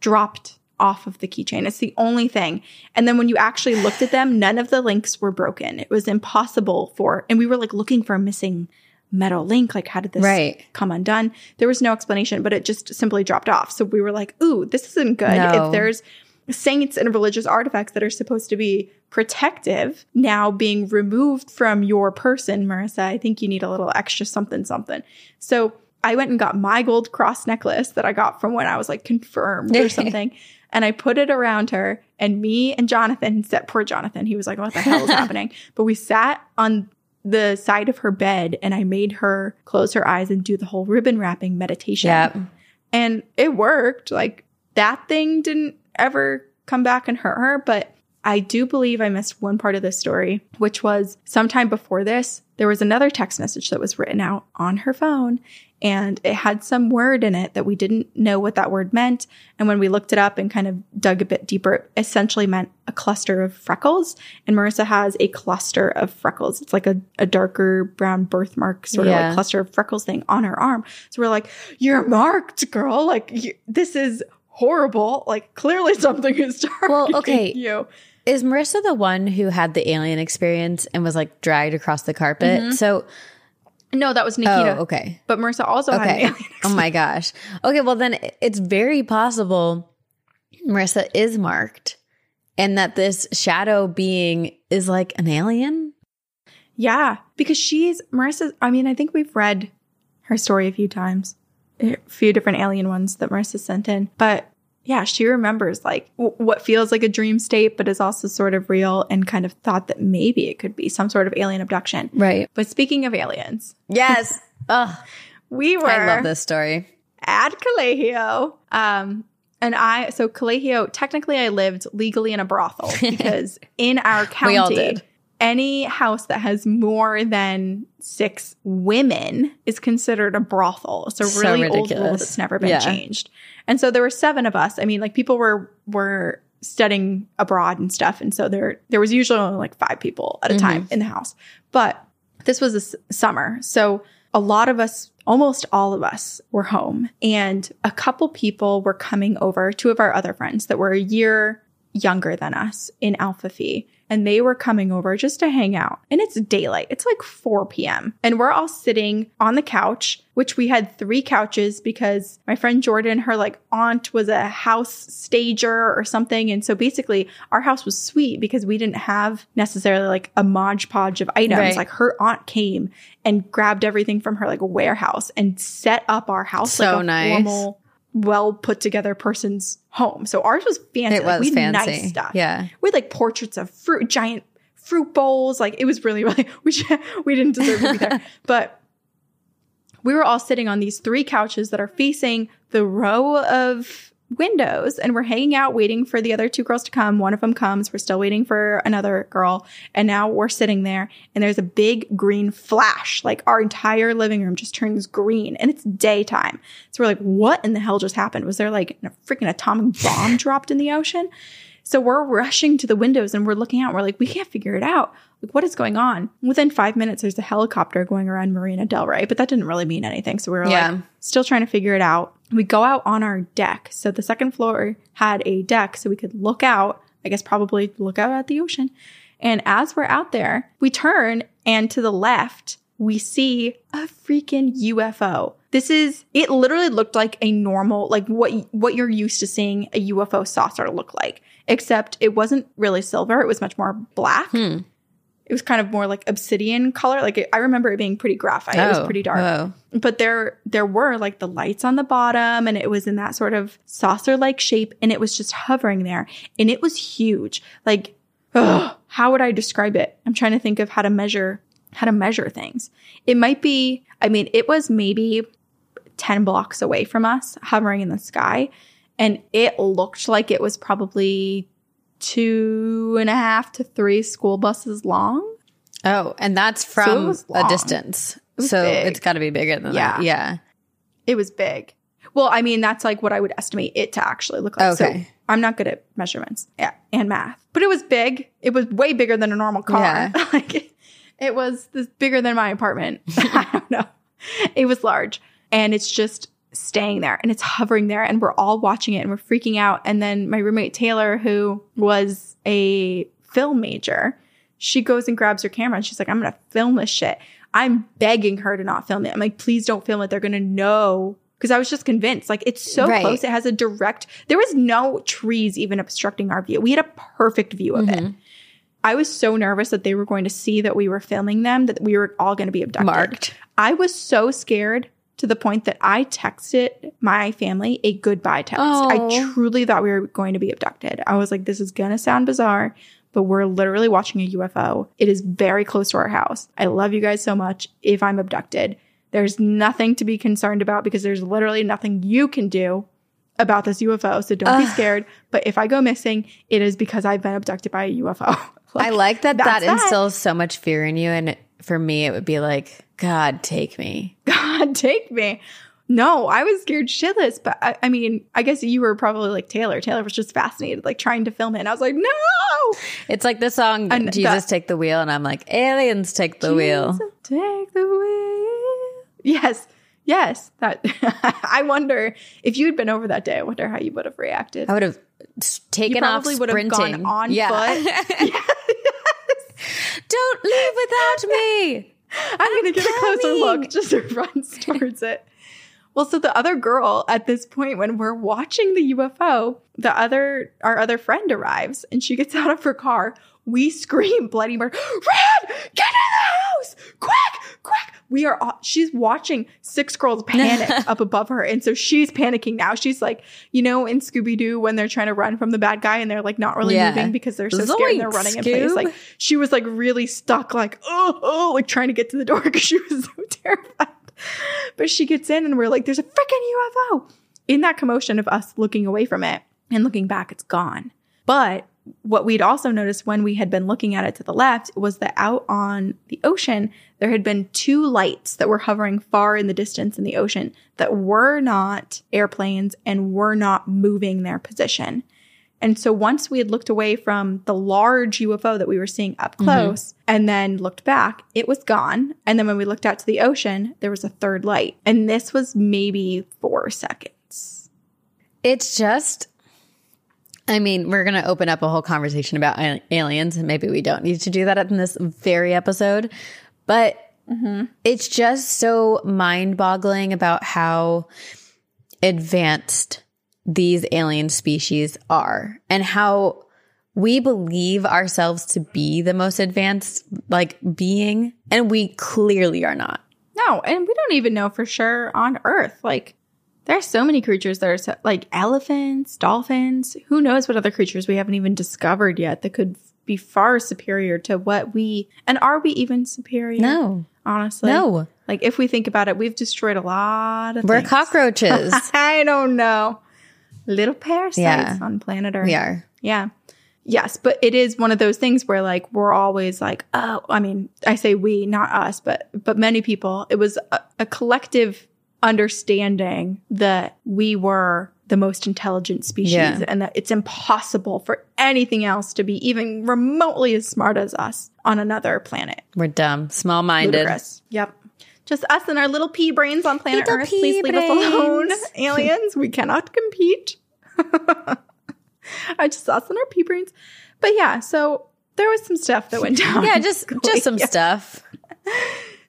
dropped off of the keychain. It's the only thing. And then when you actually looked at them, none of the links were broken. It was impossible for, and we were like looking for a missing metal link. Like, how did this Right. come undone? There was no explanation, but it just simply dropped off. So we were like, ooh, this isn't good. No. If there's saints and religious artifacts that are supposed to be protective now being removed from your person, Marissa, I think you need a little extra something, something. So I went and got my gold cross necklace that I got from when I was like confirmed or something. And I put it around her, and me and Jonathan sat. Poor Jonathan, he was like, "What the hell is happening?" But we sat on the side of her bed, and I made her close her eyes and do the whole ribbon wrapping meditation. Yep. And it worked. Like that thing didn't ever come back and hurt her. But I do believe I missed one part of this story, which was sometime before this, there was another text message that was written out on her phone. And it had some word in it that we didn't know what that word meant. And when we looked it up and kind of dug a bit deeper, it essentially meant a cluster of freckles. And Marissa has a cluster of freckles. It's like a, a darker brown birthmark sort of Yeah. like cluster of freckles thing on her arm. So we're like, you're marked, girl. Like you, this is horrible. Like clearly something is targeting Well, okay. you. Is Marissa the one who had the alien experience and was like dragged across the carpet? Mm-hmm. So, No, that was Nikita. oh, okay. But Marissa also had an Okay. Oh my gosh. Okay, well then it's very possible Marissa is marked and that this shadow being is like an alien. Yeah, because she's Marissa. I mean, I think we've read her story a few times, a few different alien ones that Marissa sent in. But yeah, she remembers like w- what feels like a dream state, but is also sort of real and kind of thought that maybe it could be some sort of alien abduction. Right. But speaking of aliens, Yes. oh, we were I love this story. at Colegio. Um, and I, so Colegio, technically I lived legally in a brothel because in our county, We all did. Any house that has more than six women is considered a brothel. It's a So really old rule that's never been Yeah. changed. And so there were seven of us. I mean, like people were, were studying abroad and stuff. And so there, there was usually only like five people at a mm-hmm. time in the house. But this was a s- summer. So a lot of us, almost all of us were home and a couple people were coming over, two of our other friends that were a year younger than us in Alpha Phi. And they were coming over just to hang out. And it's daylight. It's like 4 p.m. And we're all sitting on the couch, which we had three couches because my friend Jordan, her like aunt was a house stager or something. And so basically our house was sweet because we didn't have necessarily like a modge podge of items. Right. Like her aunt came and grabbed everything from her like warehouse and set up our house So like a nice. formal, well put together person's home. So ours was fancy. It Like, was we had fancy. nice stuff. Yeah. We had like portraits of fruit, giant fruit bowls. Like it was really, really, we, should, we didn't deserve to be there. But we were all sitting on these three couches that are facing the row of windows and we're hanging out waiting for the other two girls to come. One of them comes. We're still waiting for another girl. And now we're sitting there and there's a big green flash. Like our entire living room just turns green and it's daytime. So we're like, what in the hell just happened? Was there like a freaking atomic bomb dropped in the ocean? So we're rushing to the windows and we're looking out. We're like, we can't figure it out. Like, what is going on? Within five minutes, there's a helicopter going around Marina Del Rey, but that didn't really mean anything. So we were Yeah. like, still trying to figure it out. We go out on our deck. So the second floor had a deck so we could look out, I guess probably look out at the ocean. And as we're out there, we turn and to the left, we see a freaking UFO. This is it literally looked like a normal like what what you're used to seeing a UFO saucer look like, except it wasn't really silver, it was much more black. Hmm. It was kind of more like obsidian color. Like it, I remember it being pretty graphite. it was Oh, pretty dark whoa. but there there were like the lights on the bottom and it was in that sort of saucer like shape and it was just hovering there and it was huge like ugh, how would i describe it i'm trying to think of how to measure how to measure things it might be i mean it was maybe 10 blocks away from us hovering in the sky and it looked like it was probably two and a half to three school buses long Oh, and that's from was a distance. was So big. it's got to be bigger than Yeah. that. Yeah. It was big. Well, I mean, that's like what I would estimate it to actually look like. So Okay. I'm not good at measurements yeah, and math, but it was big. It was way bigger than a normal car. Yeah. like it, it was this bigger than my apartment. I don't know. It was large and it's just staying there and it's hovering there and we're all watching it and we're freaking out. And then my roommate Taylor, who was a film major, she goes and grabs her camera and she's like, I'm going to film this shit. I'm begging her to not film it. I'm like, please don't film it. They're going to know. Because I was just convinced, like, it's so Right. close. It has a direct, there was no trees even obstructing our view. We had a perfect view of it. Mhm. I was so nervous that they were going to see that we were filming them, that we were all going to be abducted. Marked. I was so scared to the point that I texted my family a goodbye text. Oh. I truly thought we were going to be abducted. I was like, this is going to sound bizarre, but we're literally watching a UFO. It is very close to our house. I love you guys so much. If I'm abducted, there's nothing to be concerned about because there's literally nothing you can do about this UFO. So don't be scared. But if I go missing, it is because I've been abducted by a UFO. I like that that that's that. instills so much fear in you. And for me, it would be like, God, take me. God take me. No, I was scared shitless. But I, I mean, I guess you were probably like Taylor. Taylor was just fascinated, like trying to film it. And I was like, no. It's like the song And Jesus that- Take the Wheel. And I'm like, aliens take the wheel. Take the wheel. Yes. Yes. That I wonder if you'd been over that day, I wonder how you would have reacted. I would have taken off probably would have sprinting. gone on foot. Don't leave without me. I'm, going to get a closer look. Just runs towards it. Well, so the other girl at this point, when we're watching the UFO, the other, our other friend arrives and she gets out of her car. We scream bloody murder. Red, get in the house! We are, all- she's watching six girls panic up above her. And so she's panicking now. She's like, you know, in Scooby Doo when they're trying to run from the bad guy and they're like not really Yeah. moving because they're so scared and they're running in place. Like she was like really stuck, like, oh, oh, like trying to get to the door because she was so terrified. But she gets in and we're like, there's a freaking UFO. In that commotion of us looking away from it and looking back, it's gone. But what we'd also noticed when we had been looking at it to the left was that out on the ocean, there had been two lights that were hovering far in the distance in the ocean that were not airplanes and were not moving their position. And so once we had looked away from the large UFO that we were seeing up mm-hmm. close and then looked back, it was gone. And then when we looked out to the ocean, there was a third light. And this was maybe four seconds. It's just, I mean, we're going to open up a whole conversation about aliens, and maybe we don't need to do that in this very episode. But mm-hmm. it's just so mind boggling about how advanced these alien species are and how we believe ourselves to be the most advanced like being and we clearly are not No, and we don't even know for sure on Earth. Like, there are so many creatures that are so, like elephants, dolphins. Who knows what other creatures we haven't even discovered yet that could be far superior to what we and are we even superior? no honestly, no Like, if we think about it, we've destroyed a lot of. we're things. cockroaches I don't know. Little parasites Yeah. on planet Earth. we are Yeah. Yes, but it is one of those things where like we're always like, oh, I mean, I say we, not us, but but many people. It was a, a collective understanding that we were the most intelligent species Yeah. and that it's impossible for anything else to be even remotely as smart as us on another planet. we're dumb small-minded Ludicrous. Yep. Just us and our little pea brains on planet Little Earth. Please pea leave us alone. Aliens, we cannot compete. I just us and our pea brains. But yeah, so there was some stuff that went down. yeah just just some Yeah. stuff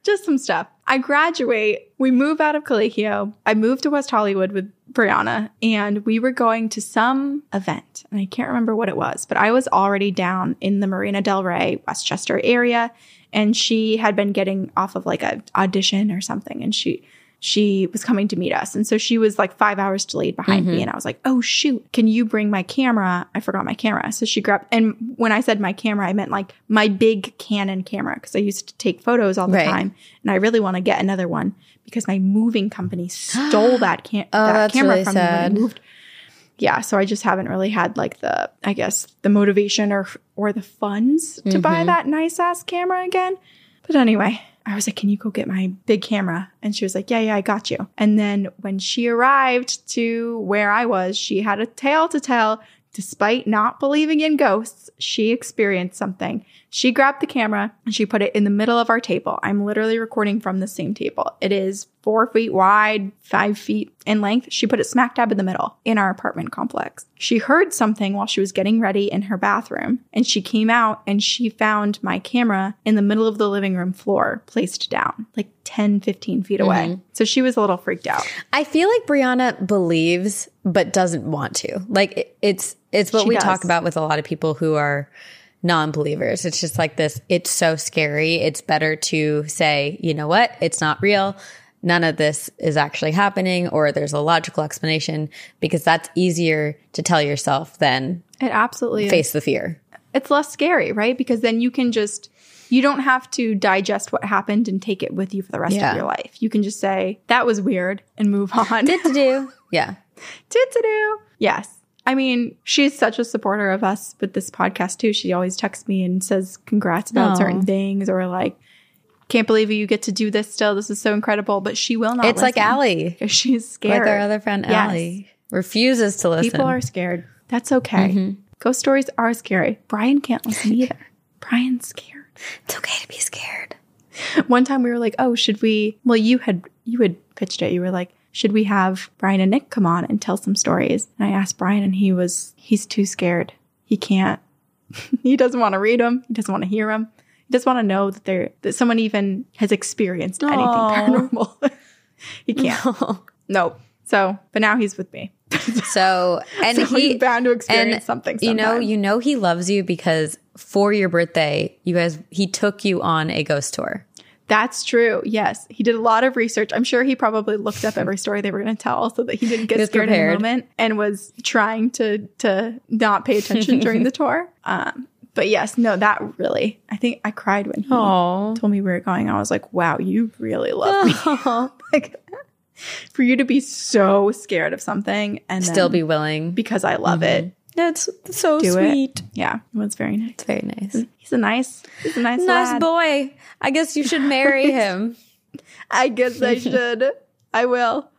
just some stuff. I graduate. We move out of Colegio. I moved to West Hollywood with Brianna, and we were going to some event, and I can't remember what it was, but I was already down in the Marina Del Rey, Westchester area, and she had been getting off of like a audition or something, and she she was coming to meet us, and so she was like five hours delayed behind me, and I was like, "Oh shoot, can you bring my camera?" I forgot my camera, so she grabbed. And when I said my camera, I meant like my big Canon camera because I used to take photos all the Right. time, and I really want to get another one because my moving company stole that, cam- Oh, that camera really from me when I moved. Yeah, so I just haven't really had like the, I guess, the motivation or or the funds to buy Mm-hmm. that nice ass camera again. But anyway, I was like, "Can you go get my big camera?" And she was like, "Yeah, yeah, I got you." And then when she arrived to where I was, she had a tale to tell. Despite not believing in ghosts, she experienced something She grabbed the camera and she put it in the middle of our table. I'm literally recording from the same table. It is four feet wide, five feet in length. She put it smack dab in the middle in our apartment complex. She heard something while she was getting ready in her bathroom and she came out and she found my camera in the middle of the living room floor placed down like 10, 15 feet away. Mm-hmm. So she was a little freaked out. I feel like Brianna believes but doesn't want to. Like it's it's what She we does. talk about with a lot of people who are non-believers. It's just like this it's so scary. It's better to say, you know what? It's not real. None of this is actually happening or there's a logical explanation because that's easier to tell yourself than It absolutely is. face the fear. it's less scary, right? Because then you can just you don't have to digest what happened and take it with you for the rest Yeah. of your life. You can just say that was weird and move on. to do. Yeah. do. Yes. I mean, she's such a supporter of us with this podcast too. She always texts me and says congrats about certain things or like, can't believe you get to do this still. This is so incredible. But she will not. It's like Allie, she's scared. like our other friend Yes. Allie, refuses to listen. People are scared. That's okay. Mm-hmm. Ghost stories are scary. Brian can't listen either. Brian's scared. it's okay to be scared. One time we were like, "Oh, should we?" Well, you had you had pitched it. You were like, "Should we have Brian and Nick come on and tell some stories?" And I asked Brian, and he was he's too scared. He can't. he doesn't want to read them. He doesn't want to hear them. He doesn't want to know that there that someone even has experienced anything Aw. paranormal. he can't. Nope. So, but now he's with me. So and so he he's bound to experience and something. you know you know he loves you because for your birthday you guys he took you on a ghost tour That's true. Yes. He did a lot of research. I'm sure he probably looked up every story they were going to tell so that he didn't get was scared in prepared. the moment and was trying to to not pay attention during the tour. Um, but yes, no, that really, I think I cried when he oh told me we were going. I was like, wow, you really love me. like, for you to be so scared of something and still be willing because I love it. That's so Do it. sweet Yeah, it was very nice. it's very nice He's a nice, he's a nice, nice lad. boy i guess you should marry him I guess I should. I will.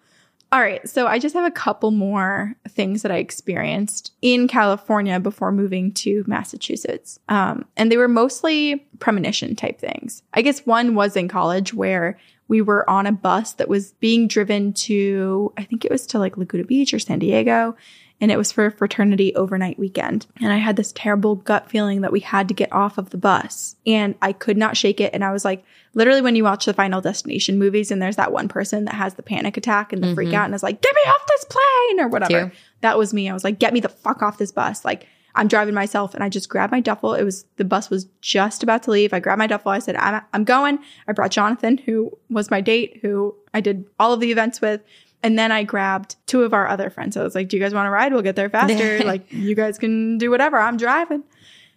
All right. So I just have a couple more things that I experienced in California before moving to Massachusetts. Um, and they were mostly premonition type things. I guess one was in college where we were on a bus that was being driven to, I think it was to like Laguna Beach or San Diego. And it was for a fraternity overnight weekend. And I had this terrible gut feeling that we had to get off of the bus. And I could not shake it. And I was like, literally, when you watch the Final Destination movies and there's that one person that has the panic attack and the freak mm-hmm. out and is like, get me off this plane or whatever. That was me. I was like, get me the fuck off this bus. Like, I'm driving myself and I just grabbed my duffel. It was the bus was just about to leave. I grabbed my duffel. I said, I'm, I'm going. I brought Jonathan, who was my date, who I did all of the events with. And then I grabbed two of our other friends. I was like, Do you guys want to ride? We'll get there faster. like, you guys can do whatever. I'm driving.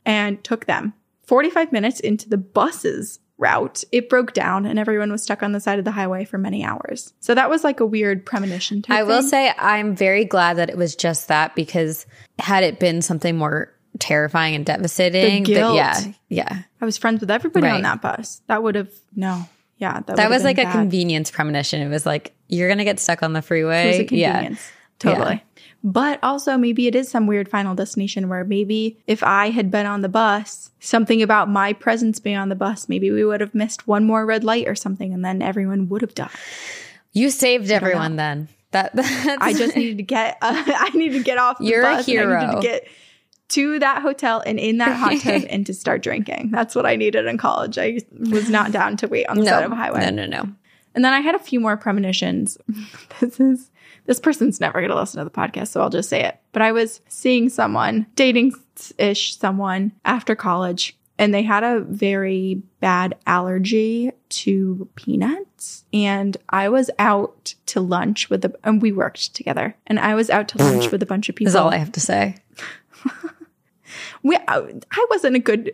And took them. 45 minutes into the bus's route, it broke down and everyone was stuck on the side of the highway for many hours. So that was like a weird premonition i will say i'm very glad that it was just that because had it been something more terrifying and devastating The guilt. yeah yeah I was friends with everybody on that bus. That would have, no. Yeah. That, that was like a convenience premonition it was like you're gonna get stuck on the It freeway was a yeah convenience. Totally. But also, maybe it is some weird final destination where maybe if I had been on the bus, something about my presence being on the bus, maybe we would have missed one more red light or something, and then everyone would have died. you saved everyone then that that's, I just needed to get, uh, I needed to get off the You're a bus. and I needed hero. to get to that hotel and in that hot tub and to start drinking. That's what I needed in college. I was not down to wait on the no, side of a highway. no no no And then I had a few more premonitions. this is this person's never going to listen to the podcast, so I'll just say it. But I was seeing someone, dating ish someone after college, and they had a very bad allergy to peanuts. And I was out to lunch with a, and we worked together. And I was out to lunch mm. with a bunch of people. is all i have to say we, I, I wasn't a good.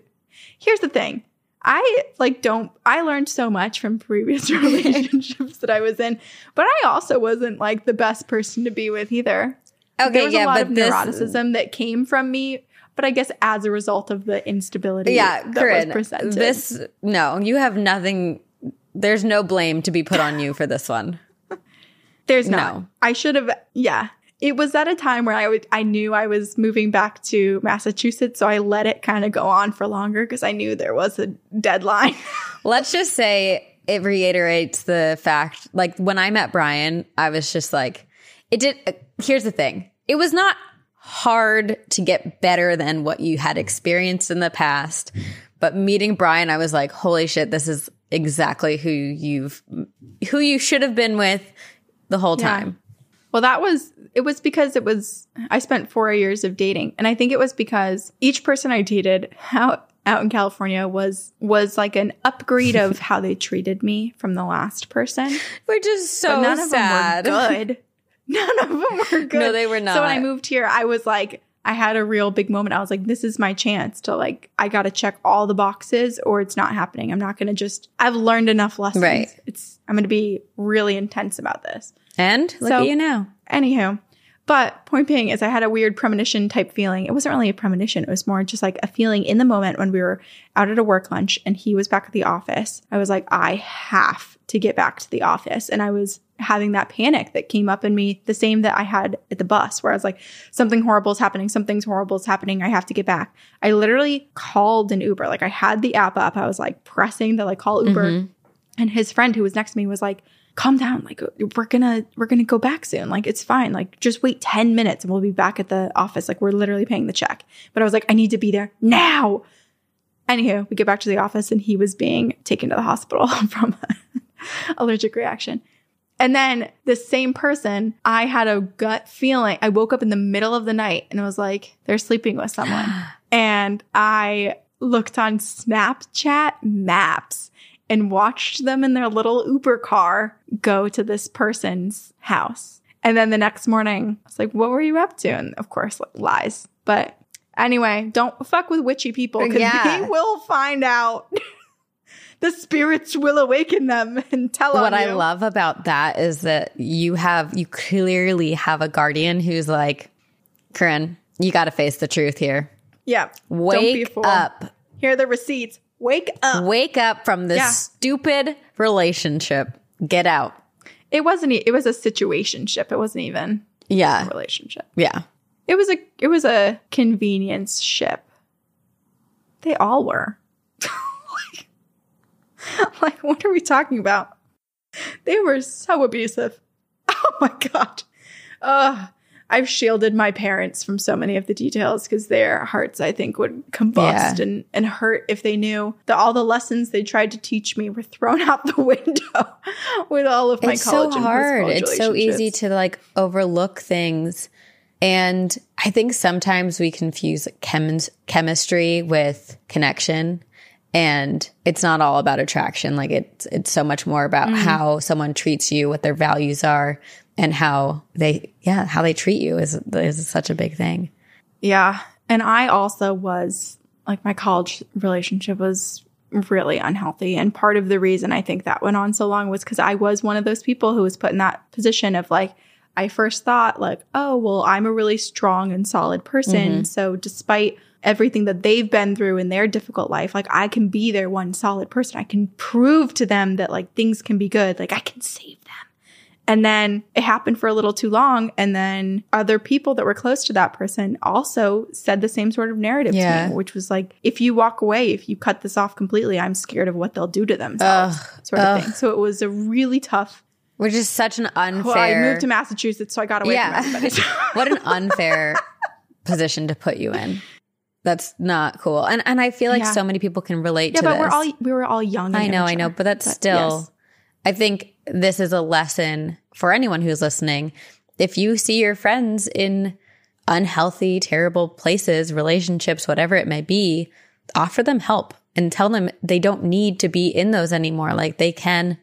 Here's the thing. I like don't. I learned so much from previous relationships that I was in, but I also wasn't like the best person to be with either. okay there was yeah a lot of this neuroticism that came from me, but I guess as a result of the instability yeah that Corinne, was presented. this no you have nothing there's no blame to be put on you for this one There's not. No. I should have. Yeah. It was at a time where I would I knew I was moving back to Massachusetts, so I let it kind of go on for longer because I knew there was a deadline. Let's just say it reiterates the fact like when I met Brian, I was just like it did uh, here's the thing. It was not hard to get better than what you had experienced in the past. But meeting Brian, I was like, holy shit, this is exactly who you've who you should have been with the whole Yeah. time. Well, that was it was because it was I spent 4 years of dating and I think it was because each person I dated out out in California was was like an upgrade of how they treated me from the last person. Which is so but none sad. of them were good. None of them were good. No, they were not. So when I moved here, I was like, I had a real big moment. I was like, this is my chance to like, I got to check all the boxes or it's not happening. I'm not going to just, I've learned enough lessons. Right. It's, I'm going to be really intense about this. And look So- at you now. Anywho, but point being is I had a weird premonition type feeling. It wasn't really a premonition. It was more just like a feeling in the moment when we were out at a work lunch and he was back at the office. I was like, I have to get back to the office. And I was having that panic that came up in me, the same that I had at the bus, where I was like, something horrible is happening. Something's horrible is happening. I have to get back. I literally called an Uber. Like I had the app up. I was like pressing the like call Uber. Mm-hmm. And his friend who was next to me was like, calm down. Like we're gonna, we're gonna go back soon. Like it's fine. Like just wait 10 minutes and we'll be back at the office. Like we're literally paying the check. But I was like, I need to be there now. Anywho, we get back to the office and he was being taken to the hospital from allergic reaction. And then the same person, I had a gut feeling. I woke up in the middle of the night and it was like, they're sleeping with someone. and I looked on Snapchat maps and watched them in their little Uber car go to this person's house. And then the next morning, I was like, what were you up to? And of course, like, lies. But anyway, don't fuck with witchy people because Yeah. they will find out. the spirits will awaken them and tell them. What I love about that is that you have you clearly have a guardian who's like, Corinne, you got to face the truth here. Yeah. Don't be a Wake up. Here are the receipts. Wake up. Wake up from this Yeah. stupid relationship. Get out. It wasn't. It was a situationship. It wasn't even a Yeah. relationship. Yeah. It was a. It was a convenience ship. They all were. like, like, what are we talking about? They were so abusive. Oh my god. Ugh. I've shielded my parents from so many of the details because their hearts, I think, would combust Yeah. and, and hurt if they knew that all the lessons they tried to teach me were thrown out the window with all of my it's college so hard. It's so easy to like overlook things. And I think sometimes we confuse chemis- chemistry with connection. And it's not all about attraction. Like it's it's so much more about Mm. how someone treats you, what their values are, and how they yeah, how they treat you is is such a big thing. Yeah. And I also was like my college relationship was really unhealthy. And part of the reason I think that went on so long was because I was one of those people who was put in that position of like, I first thought, like, oh, well, I'm a really strong and solid person. Mm-hmm. So despite everything that they've been through in their difficult life, like I can be their one solid person. I can prove to them that like things can be good. Like I can save them. And then it happened for a little too long. And then other people that were close to that person also said the same sort of narrative Yeah. to me, which was like, if you walk away, if you cut this off completely, I'm scared of what they'll do to themselves, sort of ugh. thing. So it was a really tough. Which is such an unfair Well, I moved to Massachusetts, so I got away Yeah. from everybody. what an unfair position to put you in. That's not cool. And and I feel like Yeah. so many people can relate yeah, to but this. we're all we were all young. I know, I know, but that's But still yes. I think this is a lesson for anyone who's listening. If you see your friends in unhealthy, terrible places, relationships, whatever it may be, offer them help and tell them they don't need to be in those anymore. Like they can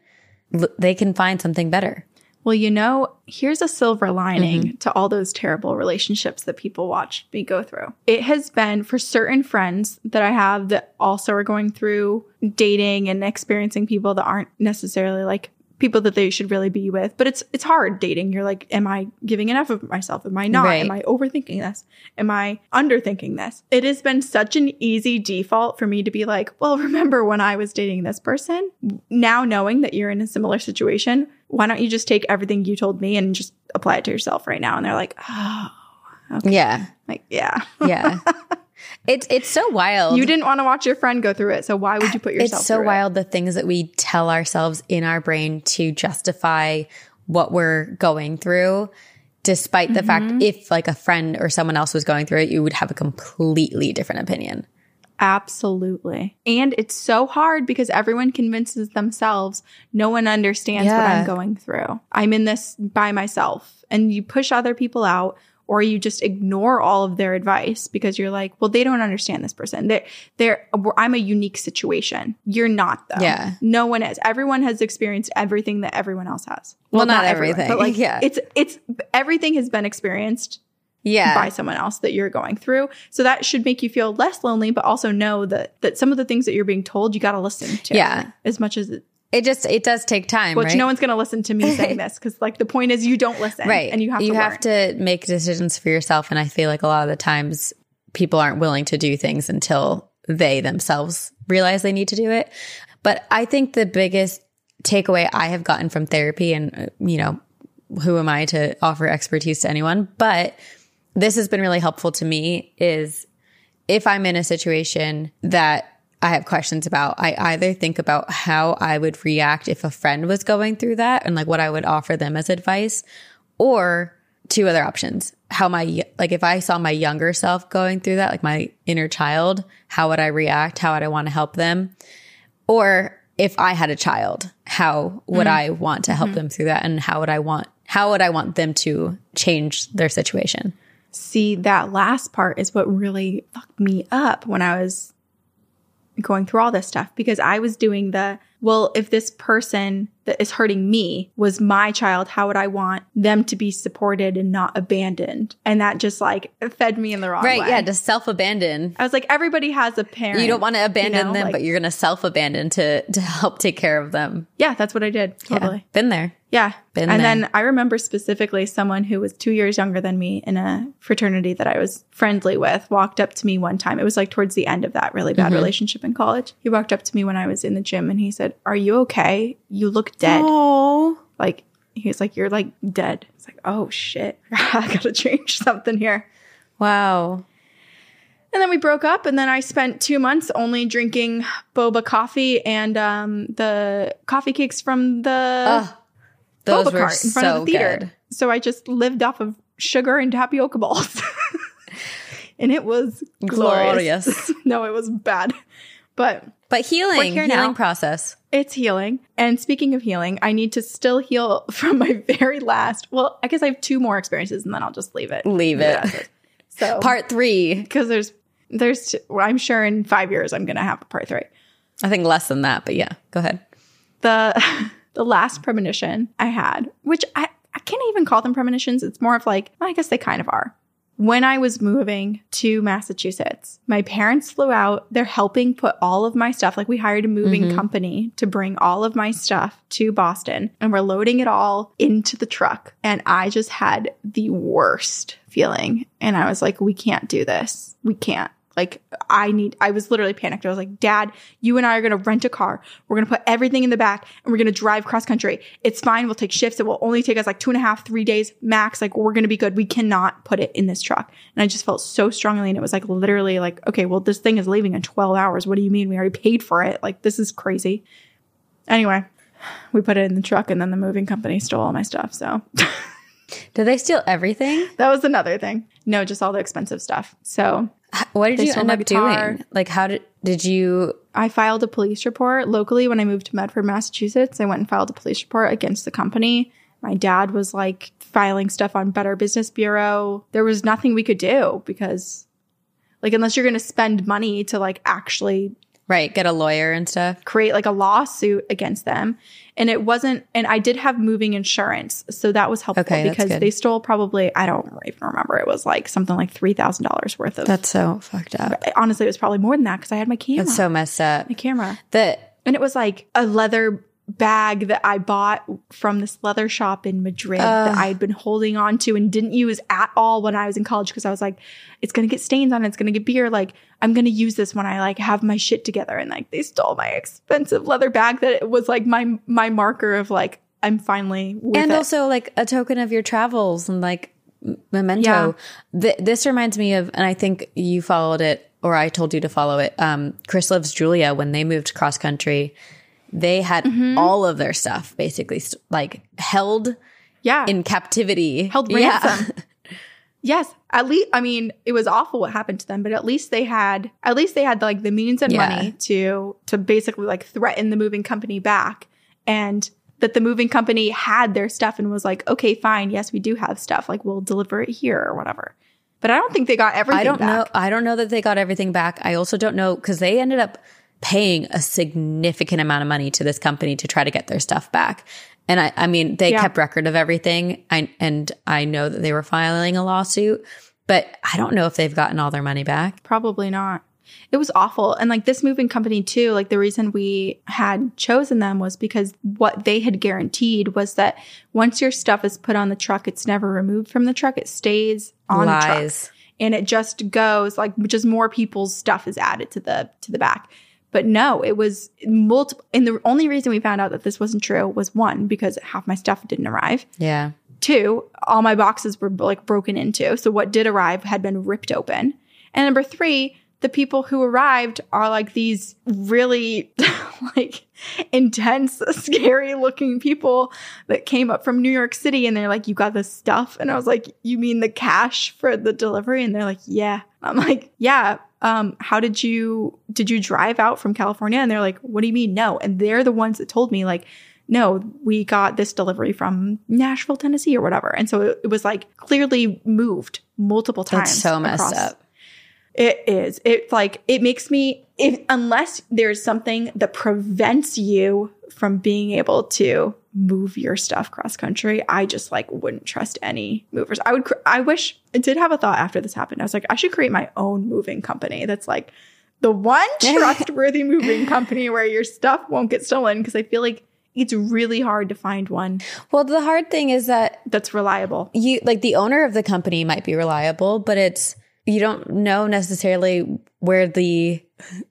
they can find something better. Well, you know, here's a silver lining Mm-hmm. to all those terrible relationships that people watch me go through. It has been for certain friends that I have that also are going through dating and experiencing people that aren't necessarily like people that they should really be with. But it's it's hard dating. You're like, am I giving enough of myself? Am I not? Right. Am I overthinking this? Am I underthinking this? It has been such an easy default for me to be like, well, remember when I was dating this person? Now knowing that you're in a similar situation, why don't you just take everything you told me and just apply it to yourself right now? And they're like, oh, Yeah. like, yeah. Yeah. it's it's so wild. You didn't want to watch your friend go through it. So why would you put yourself it's so through it? wild the things that we tell ourselves in our brain to justify what we're going through despite the Mm-hmm. fact if like a friend or someone else was going through it you would have a completely different opinion Absolutely. And it's so hard because everyone convinces themselves no one understands what I'm going through. I'm in this by myself. And you push other people out or you just ignore all of their advice because you're like, well, they don't understand this person. They're, they're, I'm a unique situation. You're not though. Yeah. No one is. Everyone has experienced everything that everyone else has. Well, not everyone, everything. but like, Yeah. it's, it's, everything has been experienced yeah by someone else that you're going through. So that should make you feel less lonely, but also know that that some of the things that you're being told, you got to listen to. Yeah. As much as, it, it just it does take time which right no one's going to listen to me saying this because like the point is you don't listen. right And you have to you learn. have to make decisions for yourself and i feel like a lot of the times people aren't willing to do things until they themselves realize they need to do it but i think the biggest takeaway i have gotten from therapy and uh, you know who am i to offer expertise to anyone but this has been really helpful to me is if i'm in a situation that I have questions about. I either think about how I would react if a friend was going through that and like what I would offer them as advice, or two other options. How my, like if I saw my younger self going through that, like my inner child, how would I react? How would I want to help them? Or if I had a child, how would mm-hmm. I want to help mm-hmm. them through that? And how would I want, how would I want them to change their situation? See, that last part is what really fucked me up when I was going through all this stuff because I was doing the, well, if this person that is hurting me was my child, how would I want them to be supported and not abandoned? And that just like fed me in the wrong way. Right. way. Yeah. To self abandon. I was like, everybody has a parent. You don't want to abandon know, them, like- but you're going to self abandon to, to help take care of them. Yeah, that's what I did. Yeah. Totally. Been there. Yeah. Been and there. then I remember specifically someone who was two years younger than me in a fraternity that I was friendly with walked up to me one time. It was like towards the end of that really Mm-hmm. bad relationship in college. He walked up to me when I was in the gym and he said, Are you okay? You look dead. Oh. Like, he was like, You're like dead. It's like, Oh shit. I gotta change something here. Wow. And then we broke up, and then I spent two months only drinking boba coffee and um, the coffee cakes from the Ugh. Boba cart in front so of the theater. good. So I just lived off of sugar and tapioca balls. and it was glorious. Glorious. no, it was bad. But But healing, healing now. process. It's healing. And speaking of healing, I need to still heal from my very last. Well, I guess I have two more experiences and then I'll just leave it. Leave Yeah. it. So Part three. because there's there's I'm sure in five years I'm gonna have a part three. I think less than that, but yeah, go ahead. the the last premonition I had, which I, I can't even call them premonitions. It's more of like, well, I guess they kind of are. When I was moving to Massachusetts, my parents flew out. They're helping put all of my stuff, like we hired a moving mm-hmm. company to bring all of my stuff to Boston and we're loading it all into the truck. And I just had the worst feeling. And I was like, we can't do this. We can't. Like, I need, I was literally panicked. I was like, Dad, you and I are going to rent a car. We're going to put everything in the back and we're going to drive cross country. It's fine. We'll take shifts. It will only take us like two and a half, three days max. Like, we're going to be good. We cannot put it in this truck. And I just felt so strongly. And it was like literally like, okay, well, this thing is leaving in 12 hours. What do you mean? We already paid for it. Like, this is crazy. Anyway, we put it in the truck and then the moving company stole all my stuff. So Did they steal everything? that was another thing. No, just all the expensive stuff. So What did They you end up doing? Like, how did did you? I filed a police report locally when I moved to Medford, Massachusetts. I went and filed a police report against the company. My dad was like filing stuff on Better Business Bureau. There was nothing we could do because, like, unless you're going to spend money to like actually Right, get a lawyer and stuff. create like a lawsuit against them. And it wasn't, and I did have moving insurance. So that was helpful Okay, because they stole probably, I don't even remember. It was like something like $3,000 worth of. That's so fucked up. honestly, it was probably more than that because I had my camera. That's so messed up. my camera. That And it was like a leather bag that I bought from this leather shop in Madrid that I had been holding on to and didn't use at all when I was in college because I was like, it's gonna get stains on it, it's gonna get beer. Like, I'm gonna use this when I like have my shit together. And like they stole my expensive leather bag that it was like my my marker of like I'm finally and it. also like a token of your travels and like memento. Th- this reminds me of, and I think you followed it, or I told you to follow it. Um, Chris loves Julia when they moved cross country. They had Mm-hmm. all of their stuff basically s- like held yeah. in captivity, held Yeah. ransom. yes, at least I mean it was awful what happened to them, but at least they had at least they had like the means and Yeah. money to to basically like threaten the moving company back, and that the moving company had their stuff and was like, okay, fine, yes, we do have stuff, like we'll deliver it here or whatever. But I don't think they got everything. I don't back. know. I don't know that they got everything back. I also don't know because they ended up paying a significant amount of money to this company to try to get their stuff back. And I, I mean, they Yeah. kept record of everything. I, and I know that they were filing a lawsuit, but I don't know if they've gotten all their money back. Probably not. It was awful. And like this moving company too, like the reason we had chosen them was because what they had guaranteed was that once your stuff is put on the truck, it's never removed from the truck. It stays on the truck. And it just goes like just more people's stuff is added to the to the back. But no, it was multiple and the only reason we found out that this wasn't true was one, because half my stuff didn't arrive. Yeah. Two, all my boxes were like broken into. So what did arrive had been ripped open. And number three, the people who arrived are like these really like intense, scary looking people that came up from New York City and they're like, You got this stuff? And I was like, You mean the cash for the delivery? And they're like, Yeah. I'm like, Yeah. Um, how did you did you drive out from California? And they're like, What do you mean? No. And they're the ones that told me, like, no, we got this delivery from Nashville, Tennessee, or whatever. And so it, it was like clearly moved multiple times. That's so messed across- up. It is. It like it makes me if unless there's something that prevents you from being able to move your stuff cross country, I just like wouldn't trust any movers. I would. cr- I wish I did have a thought after this happened. I was like, I should create my own moving company. That's like the one trustworthy moving company where your stuff won't get stolen because I feel like it's really hard to find one Well, the hard thing is that that's reliable. you like the owner of the company might be reliable, but it's you don't know necessarily where the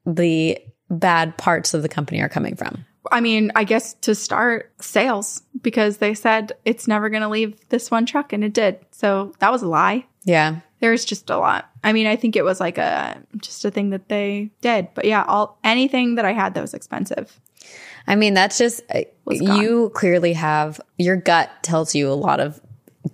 the bad parts of the company are coming from. I mean, I guess to start sales because they said it's never going to leave this one truck and it did. So that was a lie. Yeah. There's just a lot. I mean, I think it was like a just a thing that they did. But yeah, all anything that I had that was expensive. I mean, that's just uh, you clearly have your gut tells you a lot of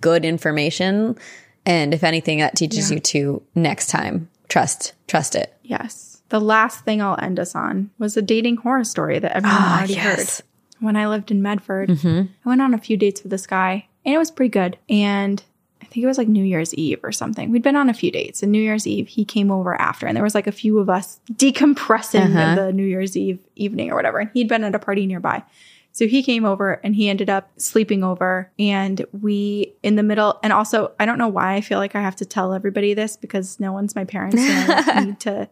good information, and if anything, that teaches Yeah. you to next time trust trust it. Yes. The last thing I'll end us on was a dating horror story that everyone Ah, already yes. heard. When I lived in Medford, I went on a few dates with this guy and it was pretty good. And I think it was like New Year's Eve or something. We'd been on a few dates and New Year's Eve, he came over after and there was like a few of us decompressing Uh-huh. the New Year's Eve evening or whatever. And he'd been at a party nearby. So he came over and he ended up sleeping over. And we, in the middle, and also, I don't know why I feel like I have to tell everybody this because no one's my parents. And I need to,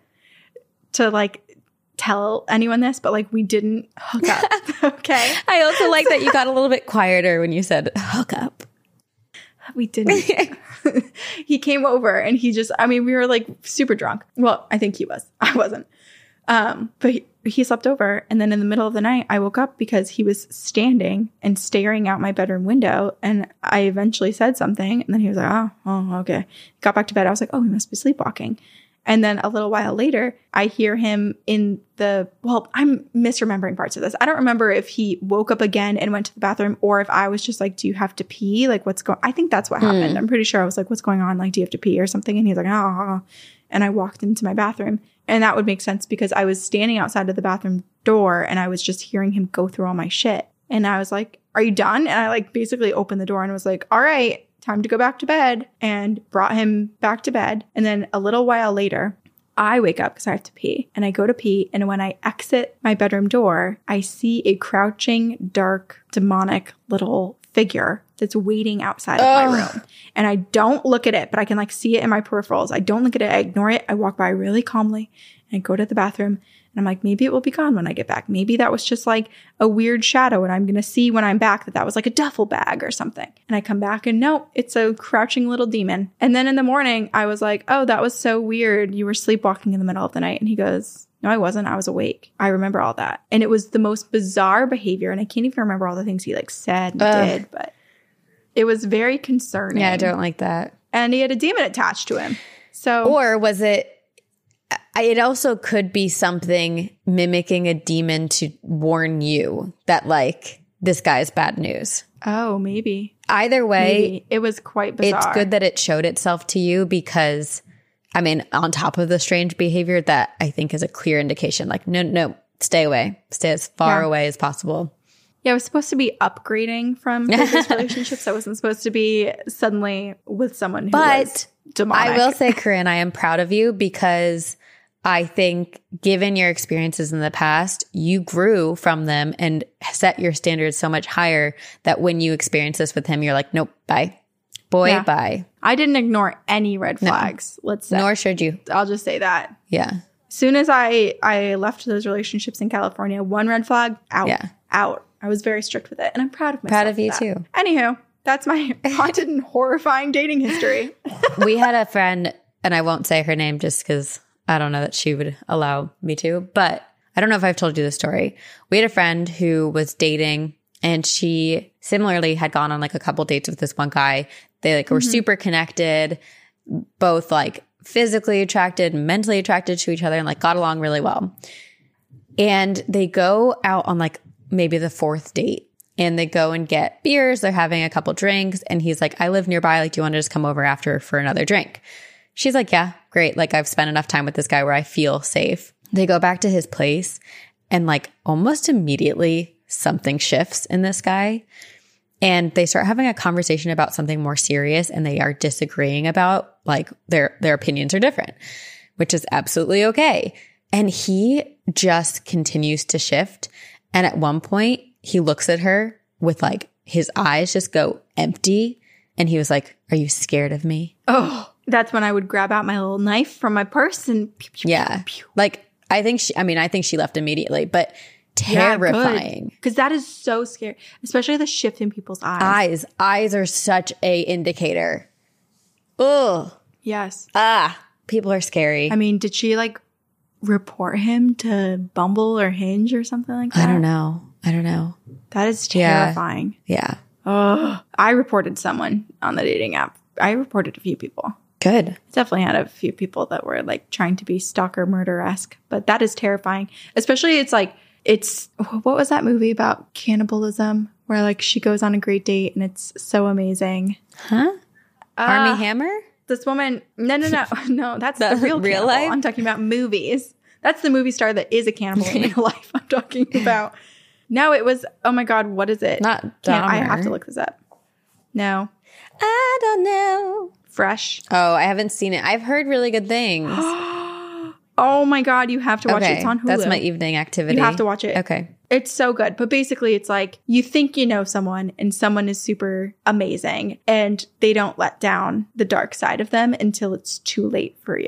to like tell anyone this, but like we didn't hook up. okay. I also like that you got a little bit quieter when you said hook up. We didn't. he came over and he just, I mean, we were like super drunk. Well, I think he was. I wasn't. Um, but he, he slept over. And then in the middle of the night, I woke up because he was standing and staring out my bedroom window. And I eventually said something. And then he was like, oh, oh, okay. Got back to bed. I was like, oh, he must be sleepwalking. And then a little while later, I hear him in the, well, I'm misremembering parts of this. I don't remember if he woke up again and went to the bathroom or if I was just like, do you have to pee? Like, what's going I think that's what hmm. happened. I'm pretty sure I was like, what's going on? Like, do you have to pee or something? And he's like, oh. And I walked into my bathroom. And that would make sense because I was standing outside of the bathroom door and I was just hearing him go through all my shit. And I was like, are you done? And I like basically opened the door and was like, all right, time to go back to bed and brought him back to bed. And then a little while later, I wake up because I have to pee and I go to pee. And when I exit my bedroom door, I see a crouching, dark, demonic little figure that's waiting outside of my room. And I don't look at it, but I can like see it in my peripherals. I don't look at it. I ignore it. I walk by really calmly and I go to the bathroom and I'm like, maybe it will be gone when I get back. Maybe that was just like a weird shadow and I'm going to see when I'm back that that was like a duffel bag or something. And I come back and no, it's a crouching little demon. And then in the morning, I was like, oh, that was so weird. You were sleepwalking in the middle of the night. And he goes, No, I wasn't. I was awake. I remember all that. And it was the most bizarre behavior. And I can't even remember all the things he like said and Ugh. did, but it was very concerning. Yeah, I don't like that. And he had a demon attached to him. So Or was it? I- It also could be something mimicking a demon to warn you that like this guy's bad news. oh, maybe. Either way, Maybe. It was quite bizarre. it's good that it showed itself to you because I mean, on top of the strange behavior, that I think is a clear indication. Like, no, no, stay away, stay as far Yeah. away as possible. Yeah, I was supposed to be upgrading from previous relationships. I wasn't supposed to be suddenly with someone who But was demonic. I will say, Corinne, I am proud of you because I think, given your experiences in the past, you grew from them and set your standards so much higher that when you experience this with him, you're like, nope, bye. Boy, Yeah. bye. I didn't ignore any red flags. Let's say. Nor should you. I'll just say that. Yeah. As soon as I I left those relationships in California, one red flag out, Yeah. out. I was very strict with it, and I'm proud of myself. Proud of you that. too. Anywho, that's my haunted and horrifying dating history. we had a friend, and I won't say her name just because I don't know that she would allow me to, but I don't know if I've told you the story. We had a friend who was dating and she similarly had gone on like a couple dates with this one guy. They like were mm-hmm. super connected, both like physically attracted, mentally attracted to each other and like got along really well. And they go out on like maybe the fourth date and they go and get beers. They're having a couple drinks. And he's like, I live nearby. Like, do you want to just come over after for another drink? She's like, yeah, great. Like, I've spent enough time with this guy where I feel safe. They go back to his place and like almost immediately something shifts in this guy. And they start having a conversation about something more serious and they are disagreeing about like their, their opinions are different, which is absolutely okay. And he just continues to shift. And at one point, he looks at her with like his eyes just go empty. And he was like, Are you scared of me? oh, that's when I would grab out my little knife from my purse and pew, pew, Yeah. pew. Like, I think she, I mean, I think she left immediately, but terrifying. because that is so scary, especially the shift in people's eyes. eyes. Eyes are such a indicator. Ugh. yes, Ah. People are scary. I mean, did she like report him to Bumble or Hinge or something like that? I don't know. I don't know. That is Yeah. terrifying. Yeah. Oh, I reported someone on the dating app. I reported a few people. Good. Definitely had a few people that were like trying to be stalker murder esque, but that is terrifying. Especially, it's like, it's what was that movie about cannibalism where like she goes on a great date and it's so amazing? Huh? Ah, Armie Hammer? This woman, no, no, no, no, that's the The real real life? I'm talking about movies. That's the movie star that is a cannibal in real life. I'm talking about. No, it was. Oh my god, what is it? Not Can't- I have to look this up. No, I don't know. Fresh. Oh, I haven't seen it. I've heard really good things. Oh my god, you have to watch it. It's on Hulu. That's my evening activity. You have to watch it. Okay. It's so good. But basically, it's like you think you know someone and someone is super amazing and they don't let down the dark side of them until it's too late for you,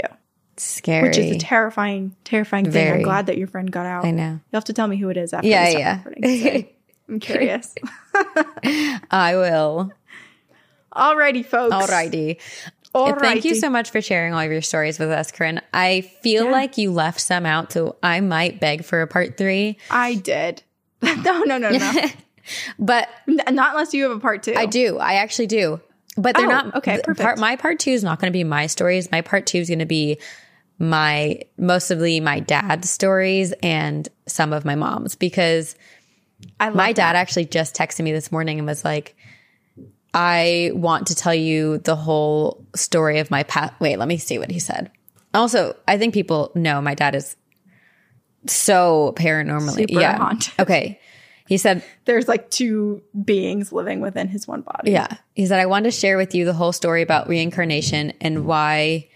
Scary. which is a terrifying, terrifying thing. Very. I'm glad that your friend got out. I know. You'll have to tell me who it is after Yeah, yeah. recording, 'cause I- I'm curious. I will. Alrighty, folks. Alrighty. Alrighty. Thank you so much for sharing all of your stories with us, Corinne. I feel Yeah. like you left some out, so I might beg for a part three. I did. no, no, no, no. But Not unless you have a part two. I do. I actually do. But they're Oh, not okay, perfect. Part, my part two is not going to be my stories. My part two is going to be my mostly my dad's stories and some of my mom's because I my dad that. actually just texted me this morning and was like, I want to tell you the whole story of my past. Wait, let me see what he said. Also, I think people know my dad is so paranormally. Super yeah. haunted. Okay. He said, There's like two beings living within his one body. Yeah. He said, I wanted to share with you the whole story about reincarnation and why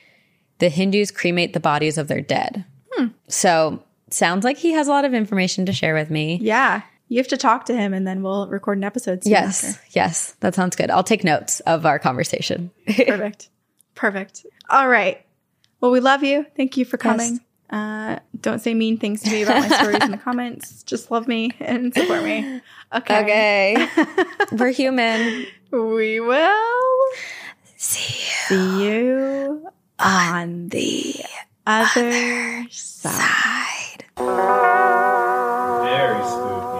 the Hindus cremate the bodies of their dead. Hmm. So, sounds like he has a lot of information to share with me. Yeah. You have to talk to him and then we'll record an episode. yes. After. Yes. That sounds good. I'll take notes of our conversation. Perfect. Perfect. All right. Well, we love you. Thank you for coming. Yes. Uh, don't say mean things to me about my stories in the comments. Just love me and support me. Okay. Okay. We're human. We will see you, see you on, on the other, other side. side. Very spooky.